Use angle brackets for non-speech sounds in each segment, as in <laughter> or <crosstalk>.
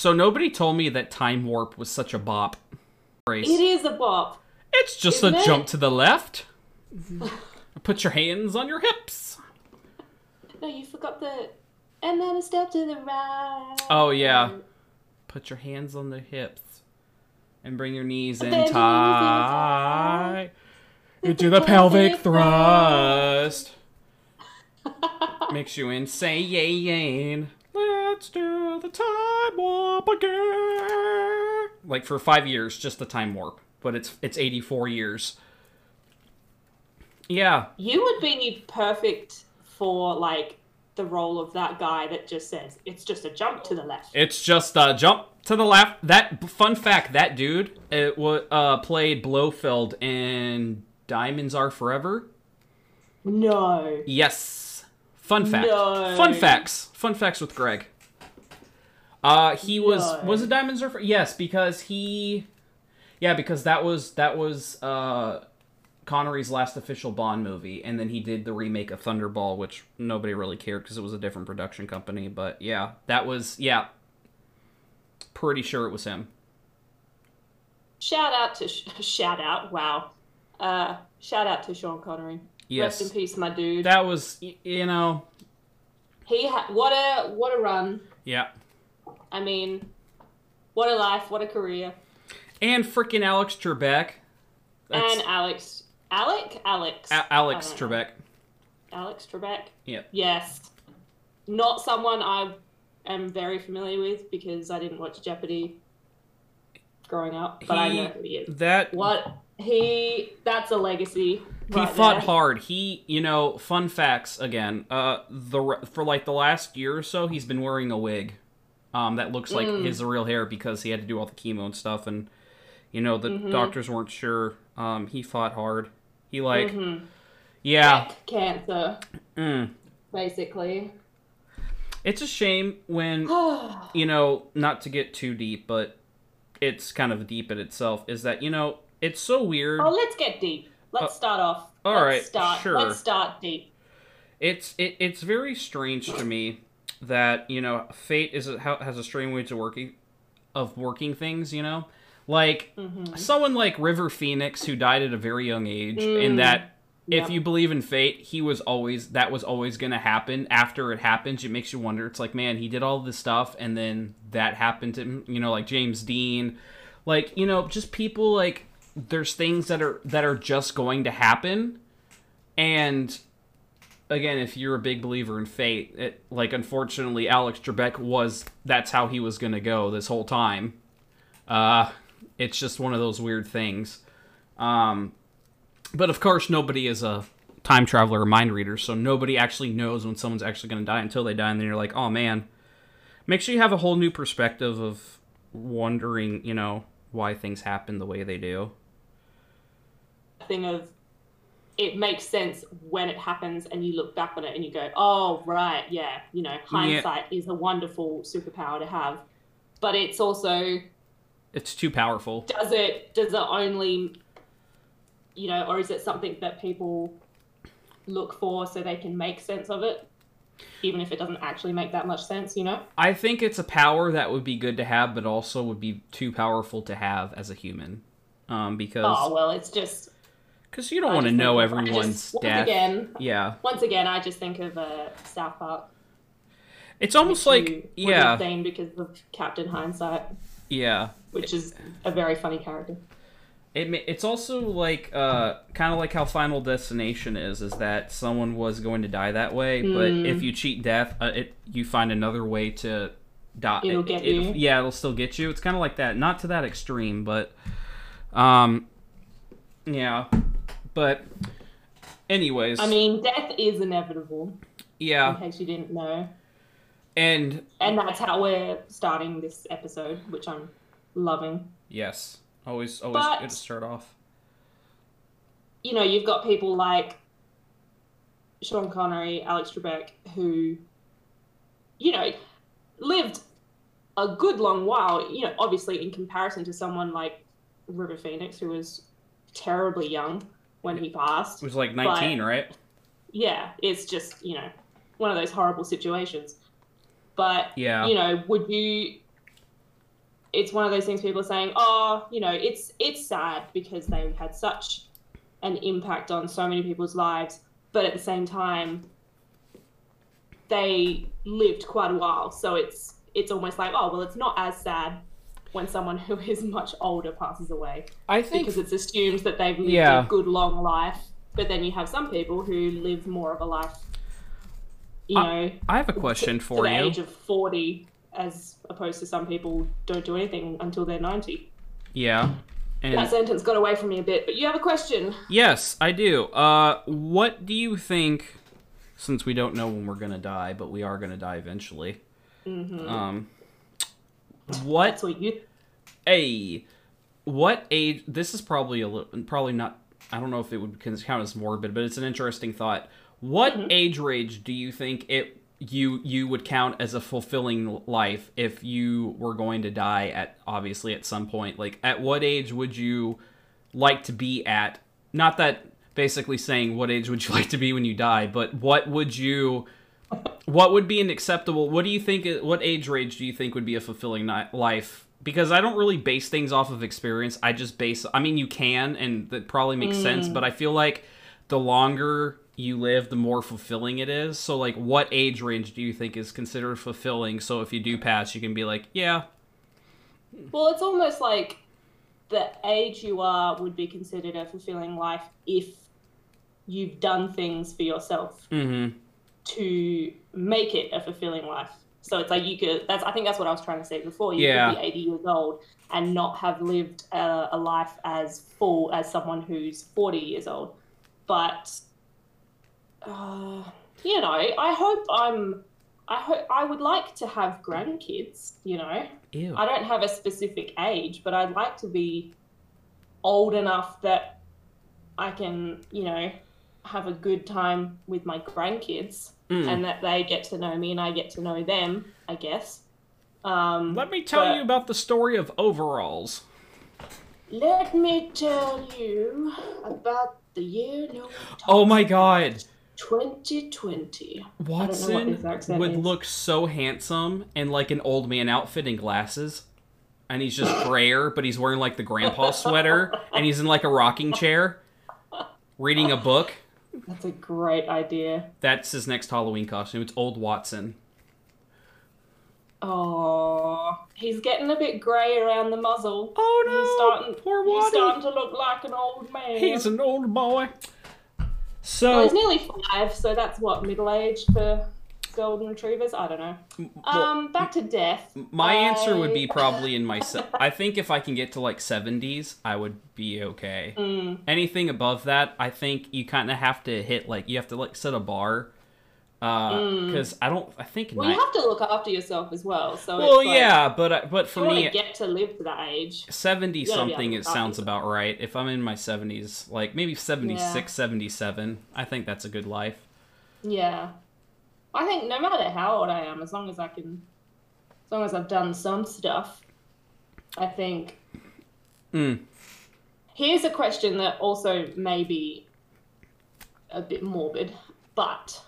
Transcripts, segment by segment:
So nobody told me that Time Warp was such a bop. Race. It is a bop. It's just Isn't a it? jump to the left. <laughs> Put your hands on your hips. No, you forgot the. And then a step to the right. Oh, yeah. Put your hands on the hips and bring your knees in Bend your knees tight into the the pelvic pelvic thrust. <laughs> Makes you insane. Let's do the time warp again. Like for five years, just the time warp, but it's it's eighty four years. Yeah, You would be perfect for like the role of that guy that just says it's just a jump to the left. It's just uh, jump to the left. That fun fact: that dude it wa uh, played Blofeld in Diamonds Are Forever. No. Yes. Fun fact. No. Fun facts. Fun facts with Greg. Uh, he was No. was it diamond Are Forever? Yes, because he, yeah, because that was that was uh, Connery's last official Bond movie, and then he did the remake of Thunderball, which nobody really cared because it was a different production company. But yeah, that was yeah. Pretty sure it was him. Shout out to <laughs> shout out. Wow. Uh, shout out to Sean Connery. Yes. Rest in peace, my dude. That was you know he ha- what a what a run. yeah. I mean, what a life, what a career. And freaking Alex Trebek. That's and Alex, Alec, Alex, A- Alex don't know. Trebek. Alex Trebek. Yep. Yes. Not someone I am very familiar with because I didn't watch Jeopardy growing up, but I know who he is. That What he that's a legacy. he right fought there. hard. He, you know, fun facts again. Uh, the for like the last year or so, he's been wearing a wig, um, that looks like Mm. his real hair because he had to do all the chemo and stuff, and you know the Mhm. doctors weren't sure. Um, he fought hard. He like, Mhm. yeah, cancer, mm. basically. it's a shame when <sighs> you know, not to get too deep, but it's kind of deep in itself. Is that you know, it's so weird. Oh, let's get deep. Let's Uh, start off. all let's right, start. sure. Let's start deep. It's it, it's very strange to me that you know fate is a, has a strange way to working of working things. You know, like Mhm. someone like River Phoenix who died at a very young age, Mm. and that if Yep. you believe in fate, he was always that was always going to happen. After it happens, it makes you wonder. It's like, man, he did all this stuff, and then that happened to him. You know, like James Dean, like you know, just people like there's things that are that are just going to happen, and again, if you're a big believer in fate, it, like unfortunately, Alex Trebek was that's how he was going to go this whole time. Uh, it's just one of those weird things. Um, but of course, nobody is a time traveler or mind reader, so nobody actually knows when someone's actually going to die until they die, and then you're like, oh man. Make sure you have a whole new perspective of wondering, you know, why things happen the way they do. thing of it makes sense when it happens and you look back on it and you go, oh, right, yeah, you know, hindsight is a wonderful superpower to have. But it's also, It's too powerful. does it, does it only, you know, or is it something that people look for so they can make sense of it? Even if it doesn't actually make that much sense, you know? I think it's a power that would be good to have, but also would be too powerful to have as a human. Um, because Oh, well, it's just. Cause you don't want to know of- everyone's just- once death. Again, Yeah, once again, I just think of uh, South Park. it's almost like yeah, have seen because of Captain Hindsight, yeah. which is a very funny character. It it's also like uh kind of like how Final Destination is is that someone was going to die that way, but Mm. if you cheat death, uh, it you find another way to die. It'll it- get it- you. Yeah, it'll still get you. It's kind of like that, not to that extreme, but um, yeah, but anyways, I mean, death is inevitable, Yeah. in case you didn't know. and And that's how we're starting this episode, which I'm loving. yes, always always But- good to start off. You know, you've got people like Sean Connery, Alex Trebek, who, you know, lived a good long while, you know, obviously in comparison to someone like River Phoenix, who was terribly young when he passed. It was like nineteen, right? yeah, it's just, you know, one of those horrible situations. But, Yeah. you know, would you it's one of those things people are saying, oh, you know, it's it's sad because they had such an impact on so many people's lives, but at the same time, they lived quite a while, so it's it's almost like, oh, well, it's not as sad when someone who is much older passes away I think because it's assumed that they've lived Yeah. a good long life. But then you have some people who live more of a life, you Uh, know, I have a question to for the you. The age of 40 as opposed to some people don't do anything until they're 90 Yeah. that sentence got away from me a bit but you have a question yes, I do. Uh what do you think since we don't know when we're going to die, but we are going to die eventually. Um what? That's what you a what age this is probably a little probably not i don't know if it would count as morbid but it's an interesting thought. What mm-hmm. age range do you think it you you would count as a fulfilling life if you were going to die at obviously at some point? Like at what age would you like to be at not that basically saying what age would you <laughs> like to be when you die but what would you what would be an acceptable what do you think what age range do you think would be a fulfilling life? Because i don't really base things off of experience. I just base i mean you can and that probably makes sense but i feel like the longer you live the more fulfilling it is. So like what age range do you think is considered fulfilling? So if you do pass you can be like yeah. Well it's almost like the age you are would be considered a fulfilling life if you've done things for yourself. Mm-hmm to make it a fulfilling life. So it's like you could. That's I think that's what I was trying to say before. You Yeah. could be 80 years old and not have lived a, a life as full as someone who's 40 years old. But uh, you know, I hope I'm. I hope I would like to have grandkids. You know, ew I don't have a specific age, but I'd like to be old enough that I can, you know, have a good time with my grandkids Mm. and that they get to know me and I get to know them, I guess. Um, let me tell but you about the story of overalls Let me tell you about the year no oh my god 2020. Watson accent would is. look so handsome in like an old man outfit and glasses. And he's just grayer, but he's wearing like the grandpa sweater and he's in like a rocking chair reading a book. That's a great idea. That's his next Halloween costume. It's old Watson. Oh, he's getting a bit grey around the muzzle. Oh He's starting, poor he's starting to look like an old man. He's an old boy. Well, So he's nearly five, so that's what middle age for golden retrievers. I don't know. well, Um, back to death. my answer would be probably in my. <laughs> Se- I think if I can get to like 70s, I would be okay. Mm, anything above that, I think you kind of have to hit like you have to like set a bar. Because I don't, I think. Mm. well, ni- you have to look after yourself as well. So well, it's like, yeah, but I- but for me, get to live to that age. seventy gotta be able something, it sounds yourself. about right. If I'm in my seventies, like maybe 76, 77, I think that's a good life. Yeah, I think no matter how old I am, as long as I can, as long as I've done some stuff, I think. Mm. Here's a question that also may be a bit morbid, but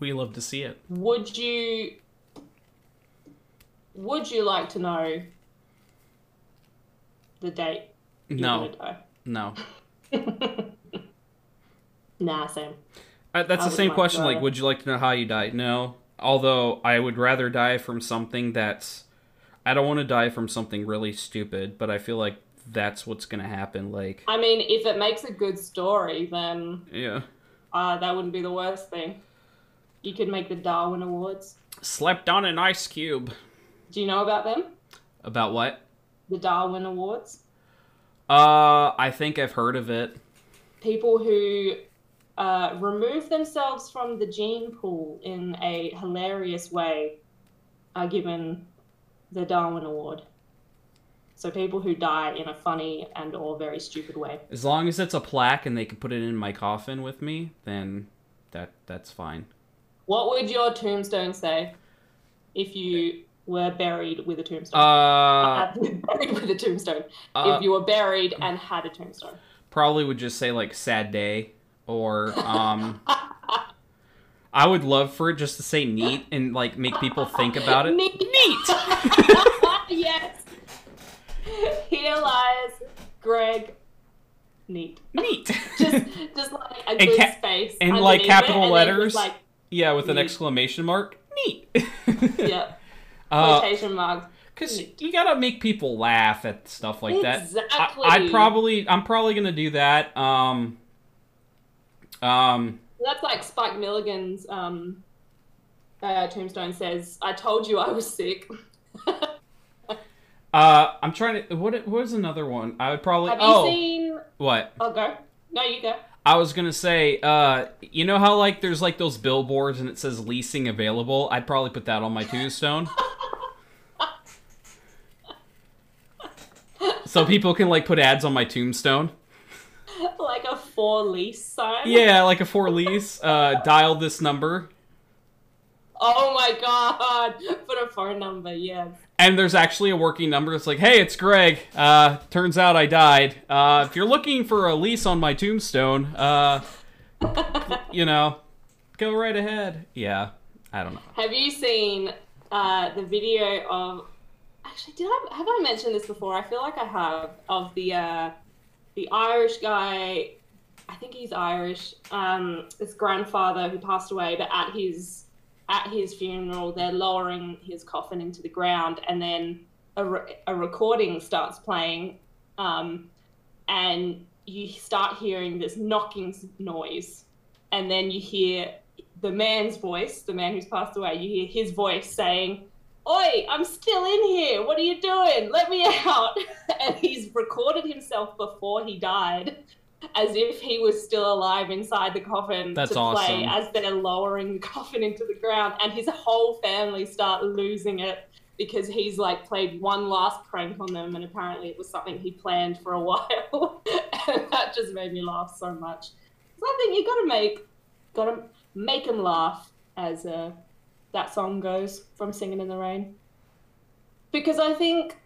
We love to see it. would you would you like to know the date you're No, gonna no. <laughs> nah, same. Uh, that's the same question. Like, would you like to know how you died? No. Although I would rather die from something that's. I don't want to die from something really stupid, but I feel like that's what's gonna happen. Like, I mean, if it makes a good story, then yeah. uh, that wouldn't be the worst thing. You could make the Darwin Awards. Slept on an ice cube. Do you know about them? About what? The Darwin Awards. Uh, I think I've heard of it. People who uh, remove themselves from the gene pool in a hilarious way are given the Darwin Award. So people who die in a funny and or very stupid way. As long as it's a plaque and they can put it in my coffin with me, then that that's fine. What would your tombstone say if you were buried with a tombstone? Uh, Uh, <laughs> buried with a tombstone. uh if you were buried and had a tombstone. probably would just say like sad day or um. I would love for it just to say neat and like make people think about it. Neat. <laughs> yes. Here lies Greg, neat. Neat. Just, just like a And good ca- space. and, like, it, capital just, letters. Like, yeah, with an exclamation mark. Neat. yeah, <laughs> Uh, quotation marks. Because you gotta make people laugh at stuff like that. Exactly. I, I'd probably, I'm probably gonna do that. Um, um, That's like Spike Milligan's um, uh, tombstone says, "I told you I was sick." <laughs> uh, I'm trying to. What? What was another one? I would probably. Have you oh, seen? what? I'll go. No, you go. I was gonna say. Uh, you know how like there's like those billboards and it says leasing available. I'd probably put that on my tombstone. <laughs> so people can like put ads on my tombstone. like a for lease sign. Yeah, like a for lease. Uh, dial this number. Oh my god! <laughs> Put a phone number. Yes. And there's actually a working number. It's like, hey, it's Greg. Uh, turns out I died. Uh, if you're looking for a lease on my tombstone, uh, <laughs> you know, go right ahead. Yeah, I don't know. Have you seen uh, the video of? Actually, did I have I mentioned this before? I feel like I have of the uh, the Irish guy. I think he's Irish. Um, his grandfather who passed away, but at his at his funeral, they're lowering his coffin into the ground, and then a, re- a recording starts playing, um, and you start hearing this knocking noise, and then you hear the man's voice, the man who's passed away. You hear his voice saying, "Oi, I'm still in here. What are you doing? Let me <laughs> out!" and he's recorded himself before he died. As if he was still alive inside the coffin That's to play awesome. as they're lowering the coffin into the ground, and his whole family start losing it because he's like played one last prank on them, and apparently it was something he planned for a <laughs> while, and that just made me laugh so much. So I think you got to make, got to make him laugh as uh, that song goes from "Singing in the Rain," because I think,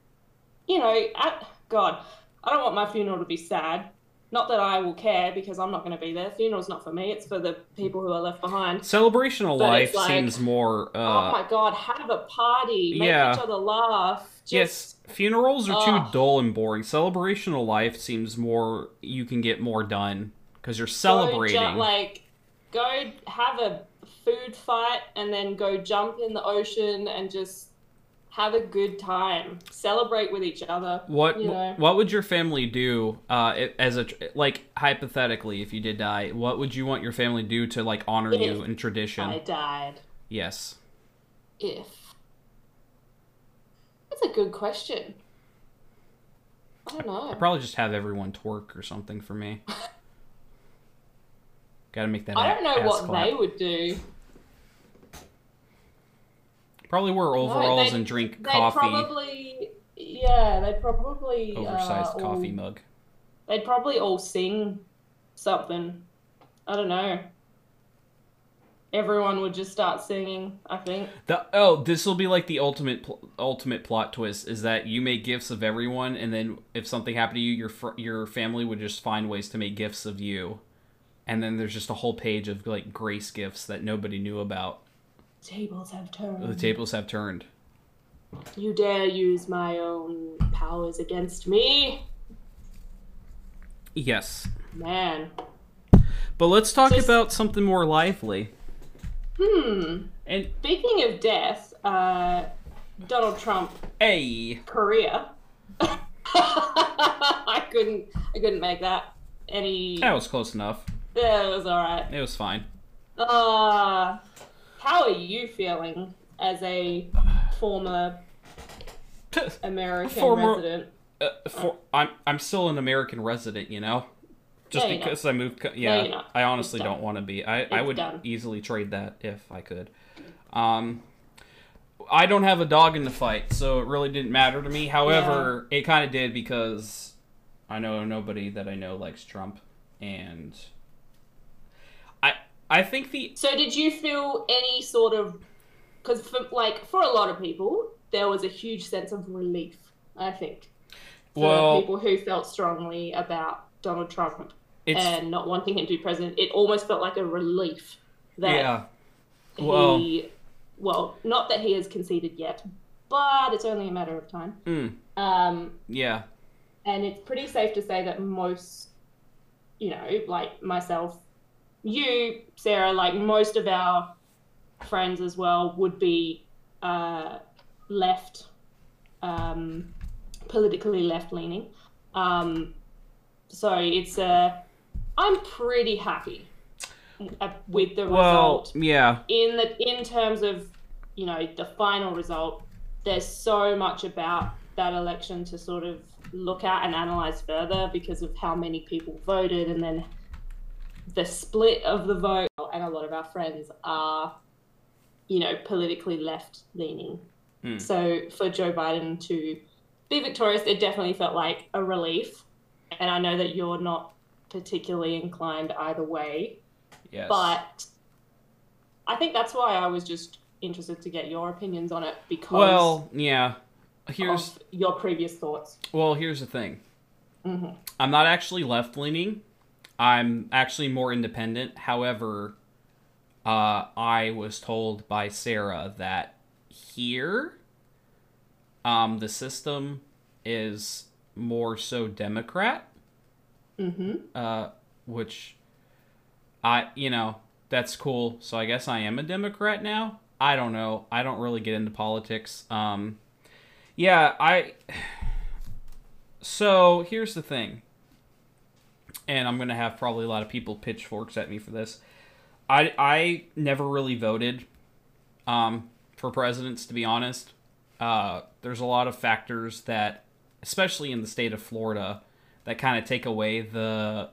you know, at, God, I don't want my funeral to be sad. Not that I will care because I'm not going to be there. Funeral's not for me; it's for the people who are left behind. Celebration of But life like- seems more. Uh, oh my God, have a party, make yeah. each other laugh. Just, yes, funerals are too dull and boring. Celebration of life seems more. You can get more done because you're go ju- celebrating. like, go have a food fight and then go jump in the ocean and just have a good time. Celebrate with each other. What you know. what would your family do uh, as a like hypothetically if you did die? What would you want your family to do to like honor If you in tradition? I died. Yes. If. That's a good question. I don't know. I'd probably just have everyone twerk or something for me. <laughs> Got to make that. I don't know what clap. they would do. Probably wear overalls they'd- and drink They coffee, probably, yeah, they probably oversized uh, coffee all- mug. They'd probably all sing something. I don't know. Everyone would just start singing. I think. The, oh, this will be like the ultimate pl- ultimate plot twist is that you make gifts of everyone, and then if something happened to you, your fr- your family would just find ways to make gifts of you, and then there's just a whole page of like grace gifts that nobody knew about. Tables have turned. The tables have turned. You dare use my own powers against me, Yes, man. but let's talk Just- about something more lively. Hmm. And Speaking of death, uh, Donald Trump hey, Korea. <laughs> I couldn't. I couldn't make that any. that was close enough. Yeah, it was all right. It was fine. Uh, how are you feeling as a former <sighs> American Former- resident? Uh, for, I'm I'm still an American resident, you know. Just No, because I moved, yeah, you're. I honestly don't want to be. I, I would done. easily trade that if I could. Um, I don't have a dog in the fight, so it really didn't matter to me. However, it kind of did because I know nobody that I know likes Trump, and I think the So, did you feel any sort of? Because, for, like, for a lot of people, there was a huge sense of relief. I think. For Well- people who felt strongly about Donald Trump it's and not wanting him to be president, it almost felt like a relief that yeah. Well- he, well, not that he has conceded yet, but it's only a matter of time. Mm, Um, yeah. and it's pretty safe to say that most, you know, like myself, you, Sarah, like most of our friends as well would be uh, left, um, politically left leaning. Um, so it's a, uh, I'm pretty happy with the well, result. yeah. In the in terms of you know the final result, there's so much about that election to sort of look at and analyze further because of how many people voted and then the split of the vote and a lot of our friends are you know politically left leaning Hmm. so for joe biden to be victorious it definitely felt like a relief and i know that you're not particularly inclined either way Yes. but i think that's why i was just interested to get your opinions on it because well, yeah. Here's your previous thoughts well, here's the thing. hmm I'm not actually left leaning. I'm actually more independent. However, uh, I was told by Sarah that here, um, the system is more so Democrat, hmm uh, which I, you know, that's cool. So I guess I am a Democrat now. I don't know. I don't really get into politics. Um, yeah, I. <sighs> So here's the thing, and I'm gonna have probably a lot of people pitchforks at me for this. I I never really voted, um, for presidents to be honest. Uh, there's a lot of factors that, especially in the state of Florida, that kind of take away the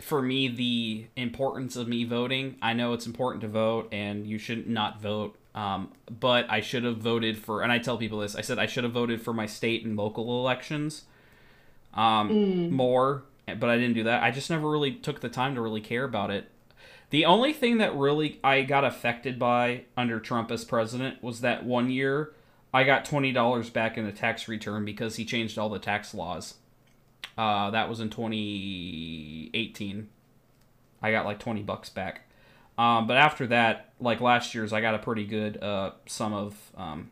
for me the importance of me voting i know it's important to vote and you should not not vote um, but i should have voted for and i tell people this i said i should have voted for my state and local elections um, more but i didn't do that i just never really took the time to really care about it the only thing that really i got affected by under trump as president was that one year i got $20 back in a tax return because he changed all the tax laws uh, that was in 2018. I got like 20 bucks back. Um, but after that, like last year's, I got a pretty good uh, sum of um,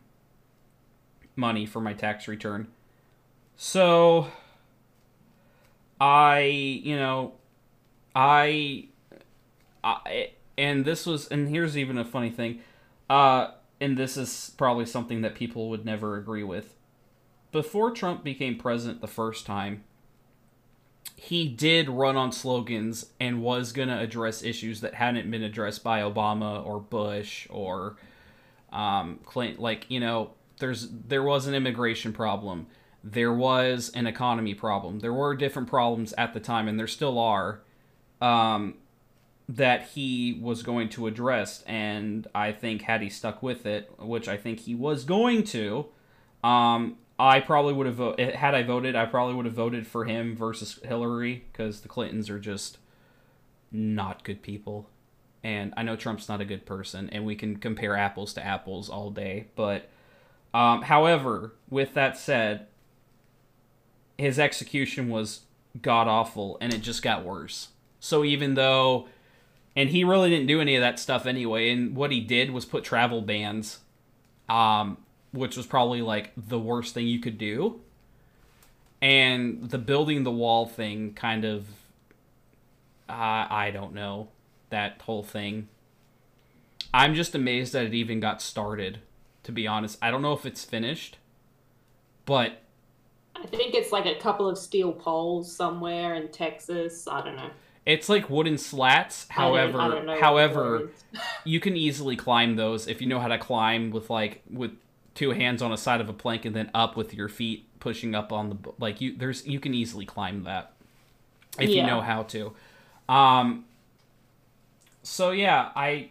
money for my tax return. So I, you know, I, I, and this was, and here's even a funny thing, uh, and this is probably something that people would never agree with. Before Trump became president the first time, he did run on slogans and was going to address issues that hadn't been addressed by Obama or Bush or um, Clinton. Like you know, there's there was an immigration problem, there was an economy problem, there were different problems at the time, and there still are. Um, that he was going to address, and I think had he stuck with it, which I think he was going to, um, I probably would have voted had I voted. I probably would have voted for him versus Hillary because the Clintons are just not good people, and I know Trump's not a good person, and we can compare apples to apples all day. But, um, however, with that said, his execution was god awful, and it just got worse. So even though, and he really didn't do any of that stuff anyway, and what he did was put travel bans. Um, which was probably like the worst thing you could do. And the building the wall thing kind of uh, I don't know that whole thing. I'm just amazed that it even got started to be honest. I don't know if it's finished, but I think it's like a couple of steel poles somewhere in Texas. I don't know. it's like wooden slats. I don't- However, I don't however, <laughs> you can easily climb those if you know how to climb with like with two hands on a side of a plank and then up with your feet pushing up on the like you there's you can easily climb that if you know how to um so yeah i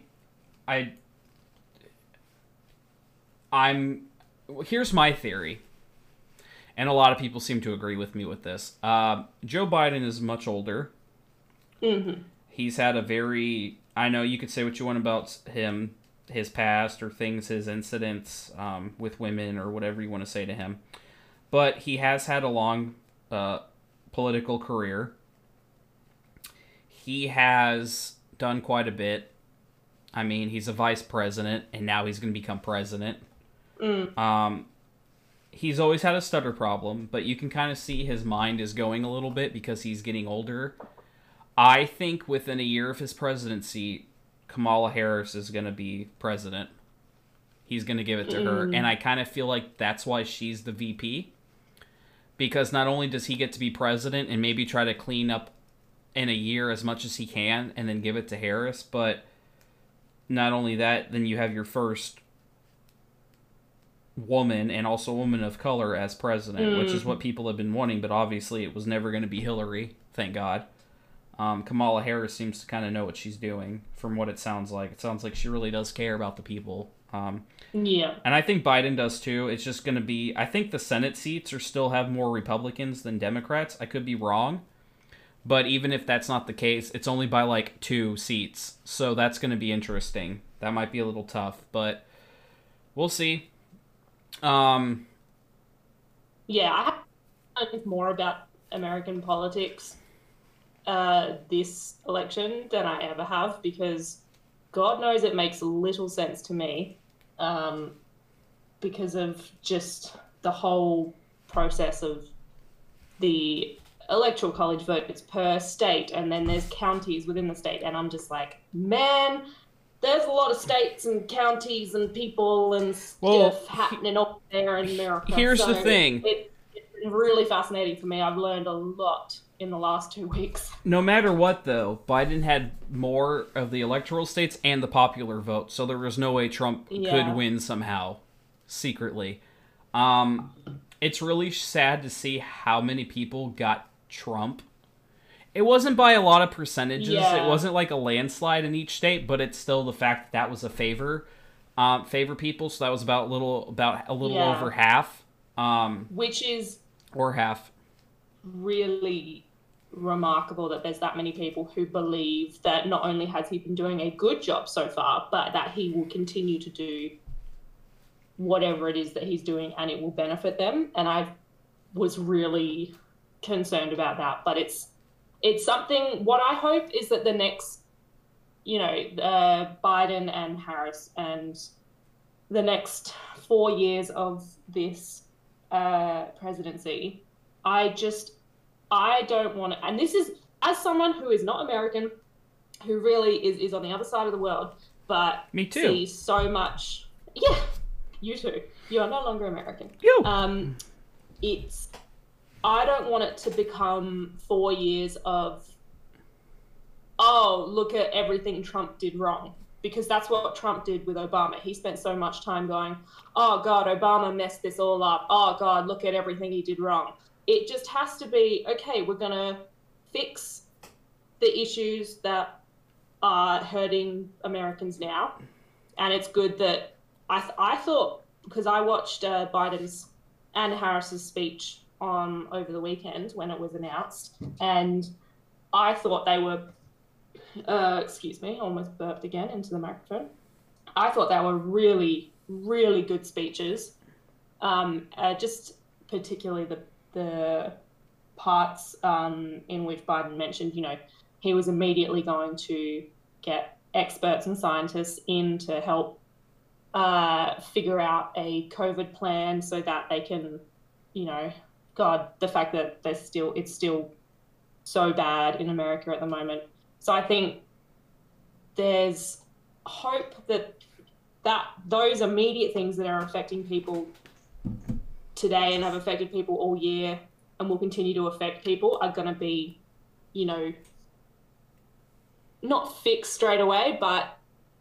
i i'm here's my theory and a lot of people seem to agree with me with this. Uh, joe biden is much older. Mhm. he's had a very i know you could say what you want about him his past or things his incidents um, with women or whatever you want to say to him. But he has had a long uh, political career. He has done quite a bit. I mean he's a vice president and now he's going to become president. Mm. um, he's always had a stutter problem, but you can kind of see his mind is going a little bit because he's getting older. I think within a year of his presidency, Kamala Harris is going to be president. He's going to give it to her, and I kind of feel like that's why she's the VP. Because not only does he get to be president and maybe try to clean up in a year as much as he can and then give it to Harris, but not only that, then you have your first woman and also woman of color as president, which is what people have been wanting, but obviously it was never going to be Hillary, thank God. Um, Kamala Harris seems to kind of know what she's doing from what it sounds like. It sounds like she really does care about the people. Um, Yeah. and I think Biden does too. It's just going to be, I think the Senate seats are still have more Republicans than Democrats. I could be wrong. But even if that's not the case, it's only by like two seats. So that's going to be interesting. That might be a little tough, but we'll see. Um, Yeah, I have more about American politics uh, this election than I ever have because God knows it makes little sense to me um, because of just the whole process of the electoral college vote. It's per state and then there's counties within the state and I'm just like, man, there's a lot of states and counties and people and stuff happening up there in America. here's the thing. It, it's been really fascinating for me. I've learned a lot in the last two weeks. no matter what, though, Biden had more of the electoral states and the popular vote, so there was no way Trump Yeah. could win somehow secretly. Um, it's really sad to see how many people got Trump. It wasn't by a lot of percentages. Yeah. It wasn't like a landslide in each state, but it's still the fact that that was a favor, um, favor people. So that was about little, about a little Yeah. over half, um, Which is or half. really remarkable that there's that many people who believe that not only has he been doing a good job so far, but that he will continue to do whatever it is that he's doing and it will benefit them. And I was really concerned about that. But it's it's something what I hope is that the next you know, uh, Biden and Harris and the next four years of this uh, presidency, I just, I don't want to, and this is as someone who is not American, who really is, is on the other side of the world, but Me too. sees so much. Yeah, you too. You are no longer American. You. Um, it's, I don't want it to become four years of, oh, look at everything Trump did wrong. Because that's what Trump did with Obama. He spent so much time going, oh, God, Obama messed this all up. Oh, God, look at everything he did wrong. It just has to be, okay, we're going to fix the issues that are hurting Americans now. And it's good that I, th- I thought, because I watched uh, Biden's and Harris's speech on over the weekend when it was announced, and I thought they were, uh, excuse me, almost burped again into the microphone. I thought they were really, really good speeches. Um, uh, just particularly the the parts um, in which Biden mentioned, you know, he was immediately going to get experts and scientists in to help uh, figure out a COVID plan so that they can, you know, God, the fact that there's still it's still so bad in America at the moment. So I think there's hope that that those immediate things that are affecting people today and have affected people all year and will continue to affect people are going to be, you know, not fixed straight away, but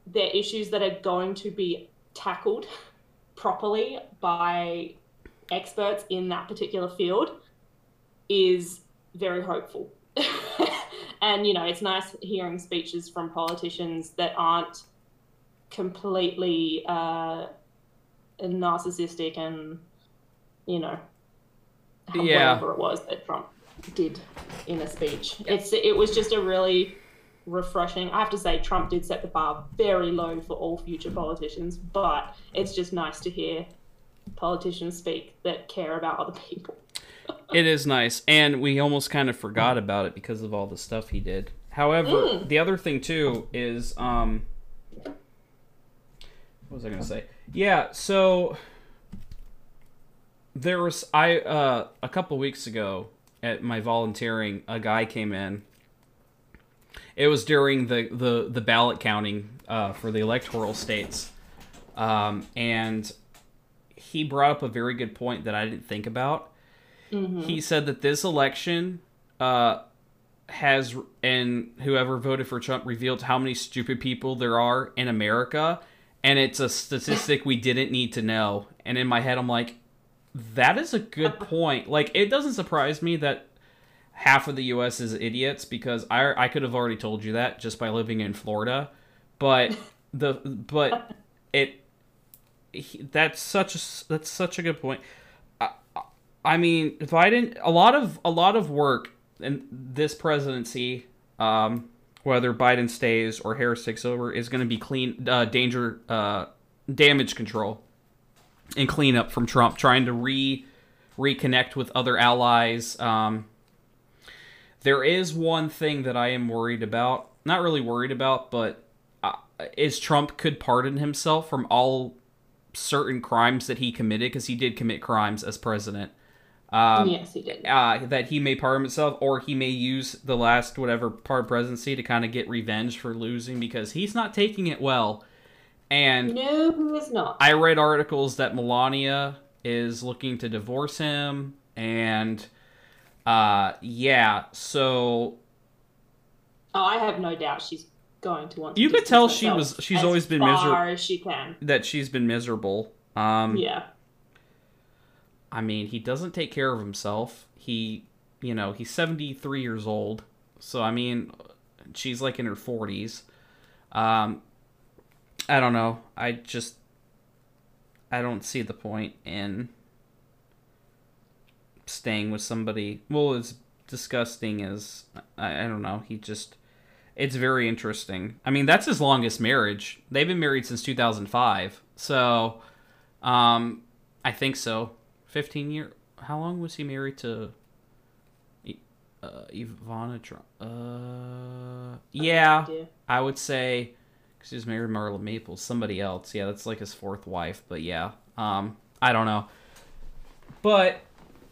they're issues that are going to be tackled <laughs> properly by experts in that particular field is very hopeful. <laughs> and, you know, it's nice hearing speeches from politicians that aren't completely uh, narcissistic and, you know, Yeah. whatever it was that Trump did in a speech. It's it was just a really refreshing. I have to say, Trump did set the bar very low for all future politicians, but it's just nice to hear politicians speak that care about other people. <laughs> It is nice, and we almost kind of forgot about it because of all the stuff he did. However, Mm. the other thing too is um, what was I going to say? Yeah, so there was I uh, a couple weeks ago at my volunteering, a guy came in. It was during the the, the ballot counting uh, for the electoral states, um, and he brought up a very good point that I didn't think about. He said that this election uh, has, and whoever voted for Trump revealed how many stupid people there are in America, and it's a statistic we didn't need to know. And in my head, I'm like, that is a good <laughs> point. Like, it doesn't surprise me that half of the U.S. is idiots because I I could have already told you that just by living in Florida, but the but <laughs> it he, that's such a that's such a good point. I, I mean, Biden a lot of a lot of work in this presidency, um, whether Biden stays or Harris takes over, is going to be clean uh, danger uh, damage control and cleanup from Trump, trying to re reconnect with other allies. Um, there is one thing that I am worried about. Not really worried about, but uh, is Trump could pardon himself from all certain crimes that he committed because he did commit crimes as president. Um, yes, he did. uh, that he may pardon himself, or he may use the last whatever part of presidency to kind of get revenge for losing because he's not taking it well. And No, he is not. I read articles that Melania is looking to divorce him, and uh, yeah, so Oh, I have no doubt she's going to want. To You could tell she was- she's always been miserable. as she can. that she's been miserable. Um, Yeah, I mean, he doesn't take care of himself. He, you know, he's 73 years old. So, I mean, she's like in her 40s. Um, I don't know. I just, I don't see the point in staying with somebody. Well, as disgusting as, I, I don't know. He just, it's very interesting. I mean, that's his longest marriage. They've been married since 2005. So, um, I think so. 15 year how long was he married to uh, Ivana Trump? Uh, yeah. I would say because he was married to Marla Maples, somebody else. Yeah, that's like his fourth wife. But yeah, um, I don't know. But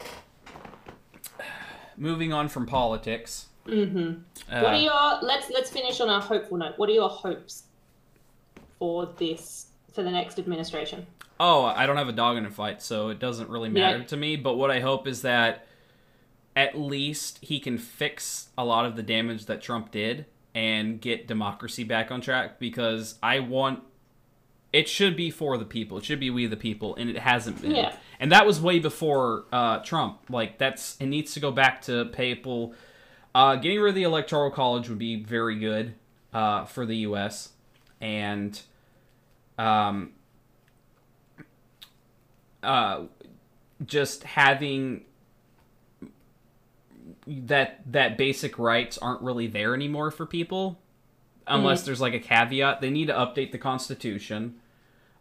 <sighs> moving on from politics. Mm-hmm. Uh, what are your? Let's let's finish on a hopeful note. What are your hopes for this for the next administration? Oh, I don't have a dog in a fight, so it doesn't really matter Yeah. to me. But what I hope is that at least he can fix a lot of the damage that Trump did and get democracy back on track because I want it should be for the people. It should be we the people, and it hasn't been. Yeah. And that was way before uh, Trump. Like that's it needs to go back to people. Uh, getting rid of the electoral college would be very good uh, for the U.S. and um, uh, just having that that basic rights aren't really there anymore for people unless there's like a caveat they need to update the constitution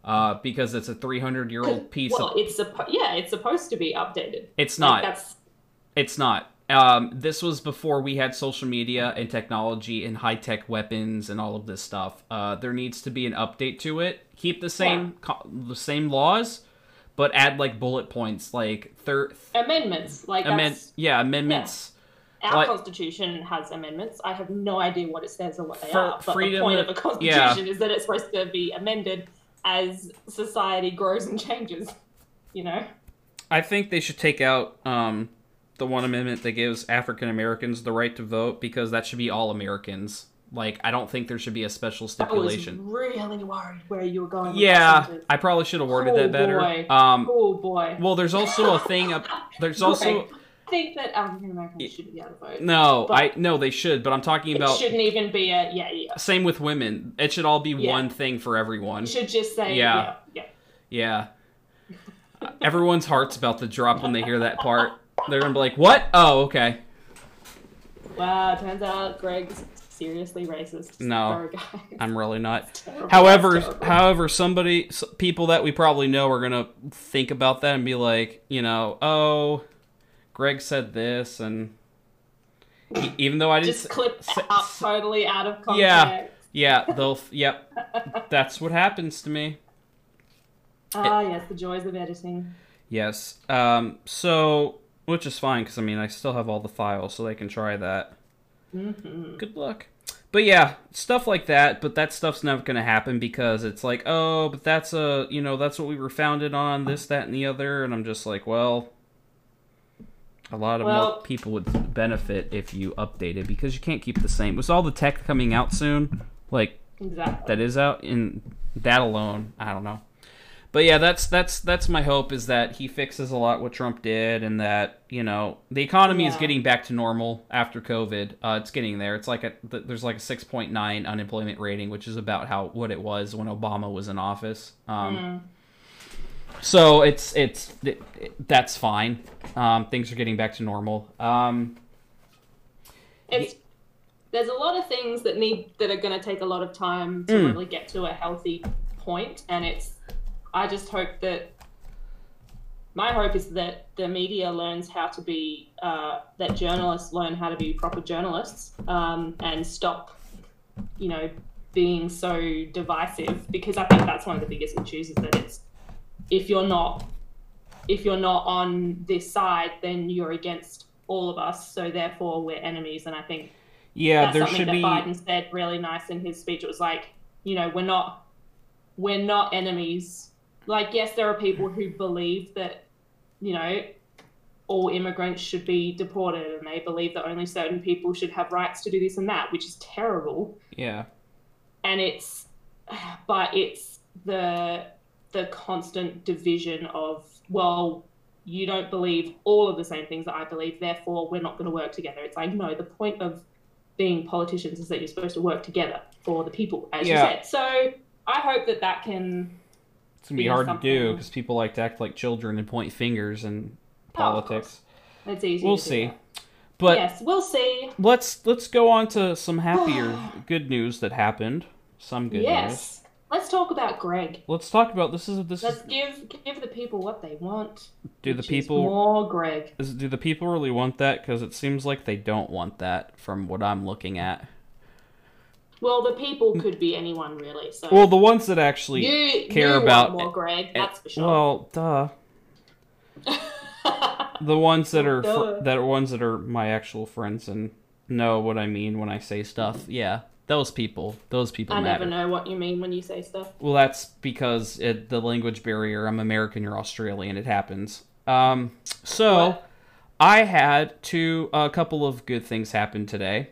uh, because it's a 300 year old piece well, of it's suppo- yeah, it's supposed to be updated. it's Like, not that's it's not um, this was before we had social media and technology and high-tech weapons and all of this stuff uh, there needs to be an update to it keep the same co- the same laws but add like bullet points like thir- amendments. Like amend yeah amendments our like- constitution has amendments. I have no idea what it says or what they are. But freedom the point of- of a constitution is that it's supposed to be amended as society grows and changes. You know. I think they should take out um, the one amendment that gives African Americans the right to vote because that should be all Americans. Like, I don't think there should be a special I was stipulation. really worried where you were going. Yeah. I probably should have worded Oh, that better. boy. Um, Oh boy. well, there's also a thing. Up, <laughs> there's also I think that African Americans shouldn't be able to vote. no. I no, they should. But I'm talking It about shouldn't even be a yeah yeah. same with women. It should all be Yeah. one thing for everyone. You should just say Yeah. yeah yeah. Yeah. <laughs> Everyone's heart's about to drop when they hear that part. <laughs> They're gonna be like, "What? Oh, okay." Wow, turns out Greg's seriously racist. No. <laughs> I'm really not. However, however, somebody, people that we probably know are gonna think about that and be like, you know, oh, Greg said this, and even though I didn't, just clip s- up s- totally out of context. Yeah. yeah, they'll, yep, <laughs> that's what happens to me. Ah, yes, the joys of editing. Yes. Um. So, which is fine because I mean I still have all the files, so they can try that. hmm Good luck. But yeah, stuff like that. But that stuff's never gonna happen because it's like, oh, but that's a you know that's what we were founded on, this, that, and the other, and I'm just like, well. A lot of Well- people would benefit if you updated because you can't keep the same. With all the tech coming out soon, like Exactly. that is out in that alone i don't know but yeah that's that's that's my hope is that he fixes a lot what trump did and that you know the economy is getting back to normal after covid uh, it's getting there it's like a there's like a 6.9 unemployment rating which is about how what it was when obama was in office um, Mm. so it's it's it, it- that's fine um, things are getting back to normal um, It's there's a lot of things that need that are going to take a lot of time to Mm. really get to a healthy point, and it's. I just hope that. My hope is that the media learns how to be, uh, that journalists learn how to be proper journalists, um, and stop, you know, being so divisive. Because I think that's one of the biggest issues is that it's, if you're not, if you're not on this side, then you're against all of us. So therefore, we're enemies. And I think yeah that's there something should that be Biden said really nice in his speech. It was like, you know, we're not we're not enemies. Like, yes, there are people who believe that, you know, all immigrants should be deported and they believe that only certain people should have rights to do this and that, which is terrible. yeah And it's but it's the the constant division of, well, you don't believe all of the same things that I believe, therefore we're not going to work together. It's like, no, the point of being politicians is that you're supposed to work together for the people, as Yeah. you said. So I hope that that can. It's gonna be hard to do because people like to act like children and point fingers in Oh, politics. It's easy. we'll to do see. that. But yes, we'll see. let's let's go on to some <sighs> happier good news that happened. Some good news. yes, let's talk about Greg. Let's talk about this is this Let's is give give the people what they want. do the people more Greg? is, do the people really want that cuz it seems like they don't want that from what I'm looking at. Well, the people could be anyone really. So Well, the ones that actually you care you about- more Greg. That's for sure. well, duh. <laughs> The ones that are fr- that are ones that are my actual friends and know what I mean when I say stuff. Yeah, those people. Those people I matter. never know what you mean when you say stuff. Well, that's because it, the language barrier. I'm American, you're Australian. It happens. Um, so What? I had two a couple of good things happen today.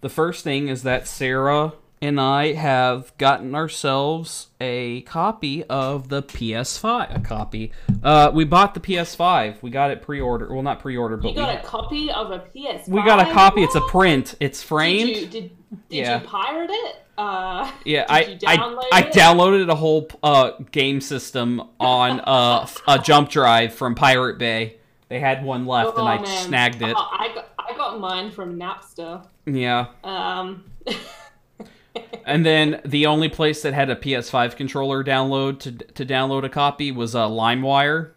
The first thing is that Sarah and I have gotten ourselves a copy of the PS5. A copy. Uh, we bought the PS5. We got it pre-order. Well, not pre-order, but You got we, a copy of a PS5. we got a copy. It's a print. It's framed. Did you did, did Yeah. you pirate it? Uh, <laughs> Yeah, did I, I I downloaded a whole uh, game system on uh, a jump drive from Pirate Bay. They had one left, and Oh, I man. snagged it. Oh, I got I got mine from Napster. Yeah, Um, <laughs> and then the only place that had a PS5 controller download to to download a copy was uh, LimeWire.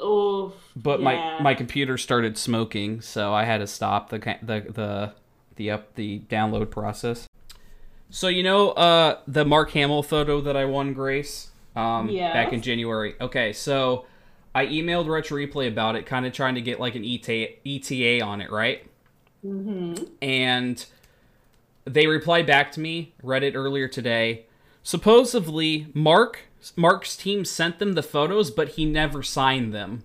oh, But yeah. my my computer started smoking, so I had to stop the the the the up the download process. So you know uh the Mark Hamill photo that I won, Grace, um, Yes. back in January. Okay, so I emailed Retro Replay about it, kind of trying to get like an ETA, ETA on it, right? Mm-hmm. And they replied back to me. Read it earlier today. Supposedly, Mark Mark's team sent them the photos, but he never signed them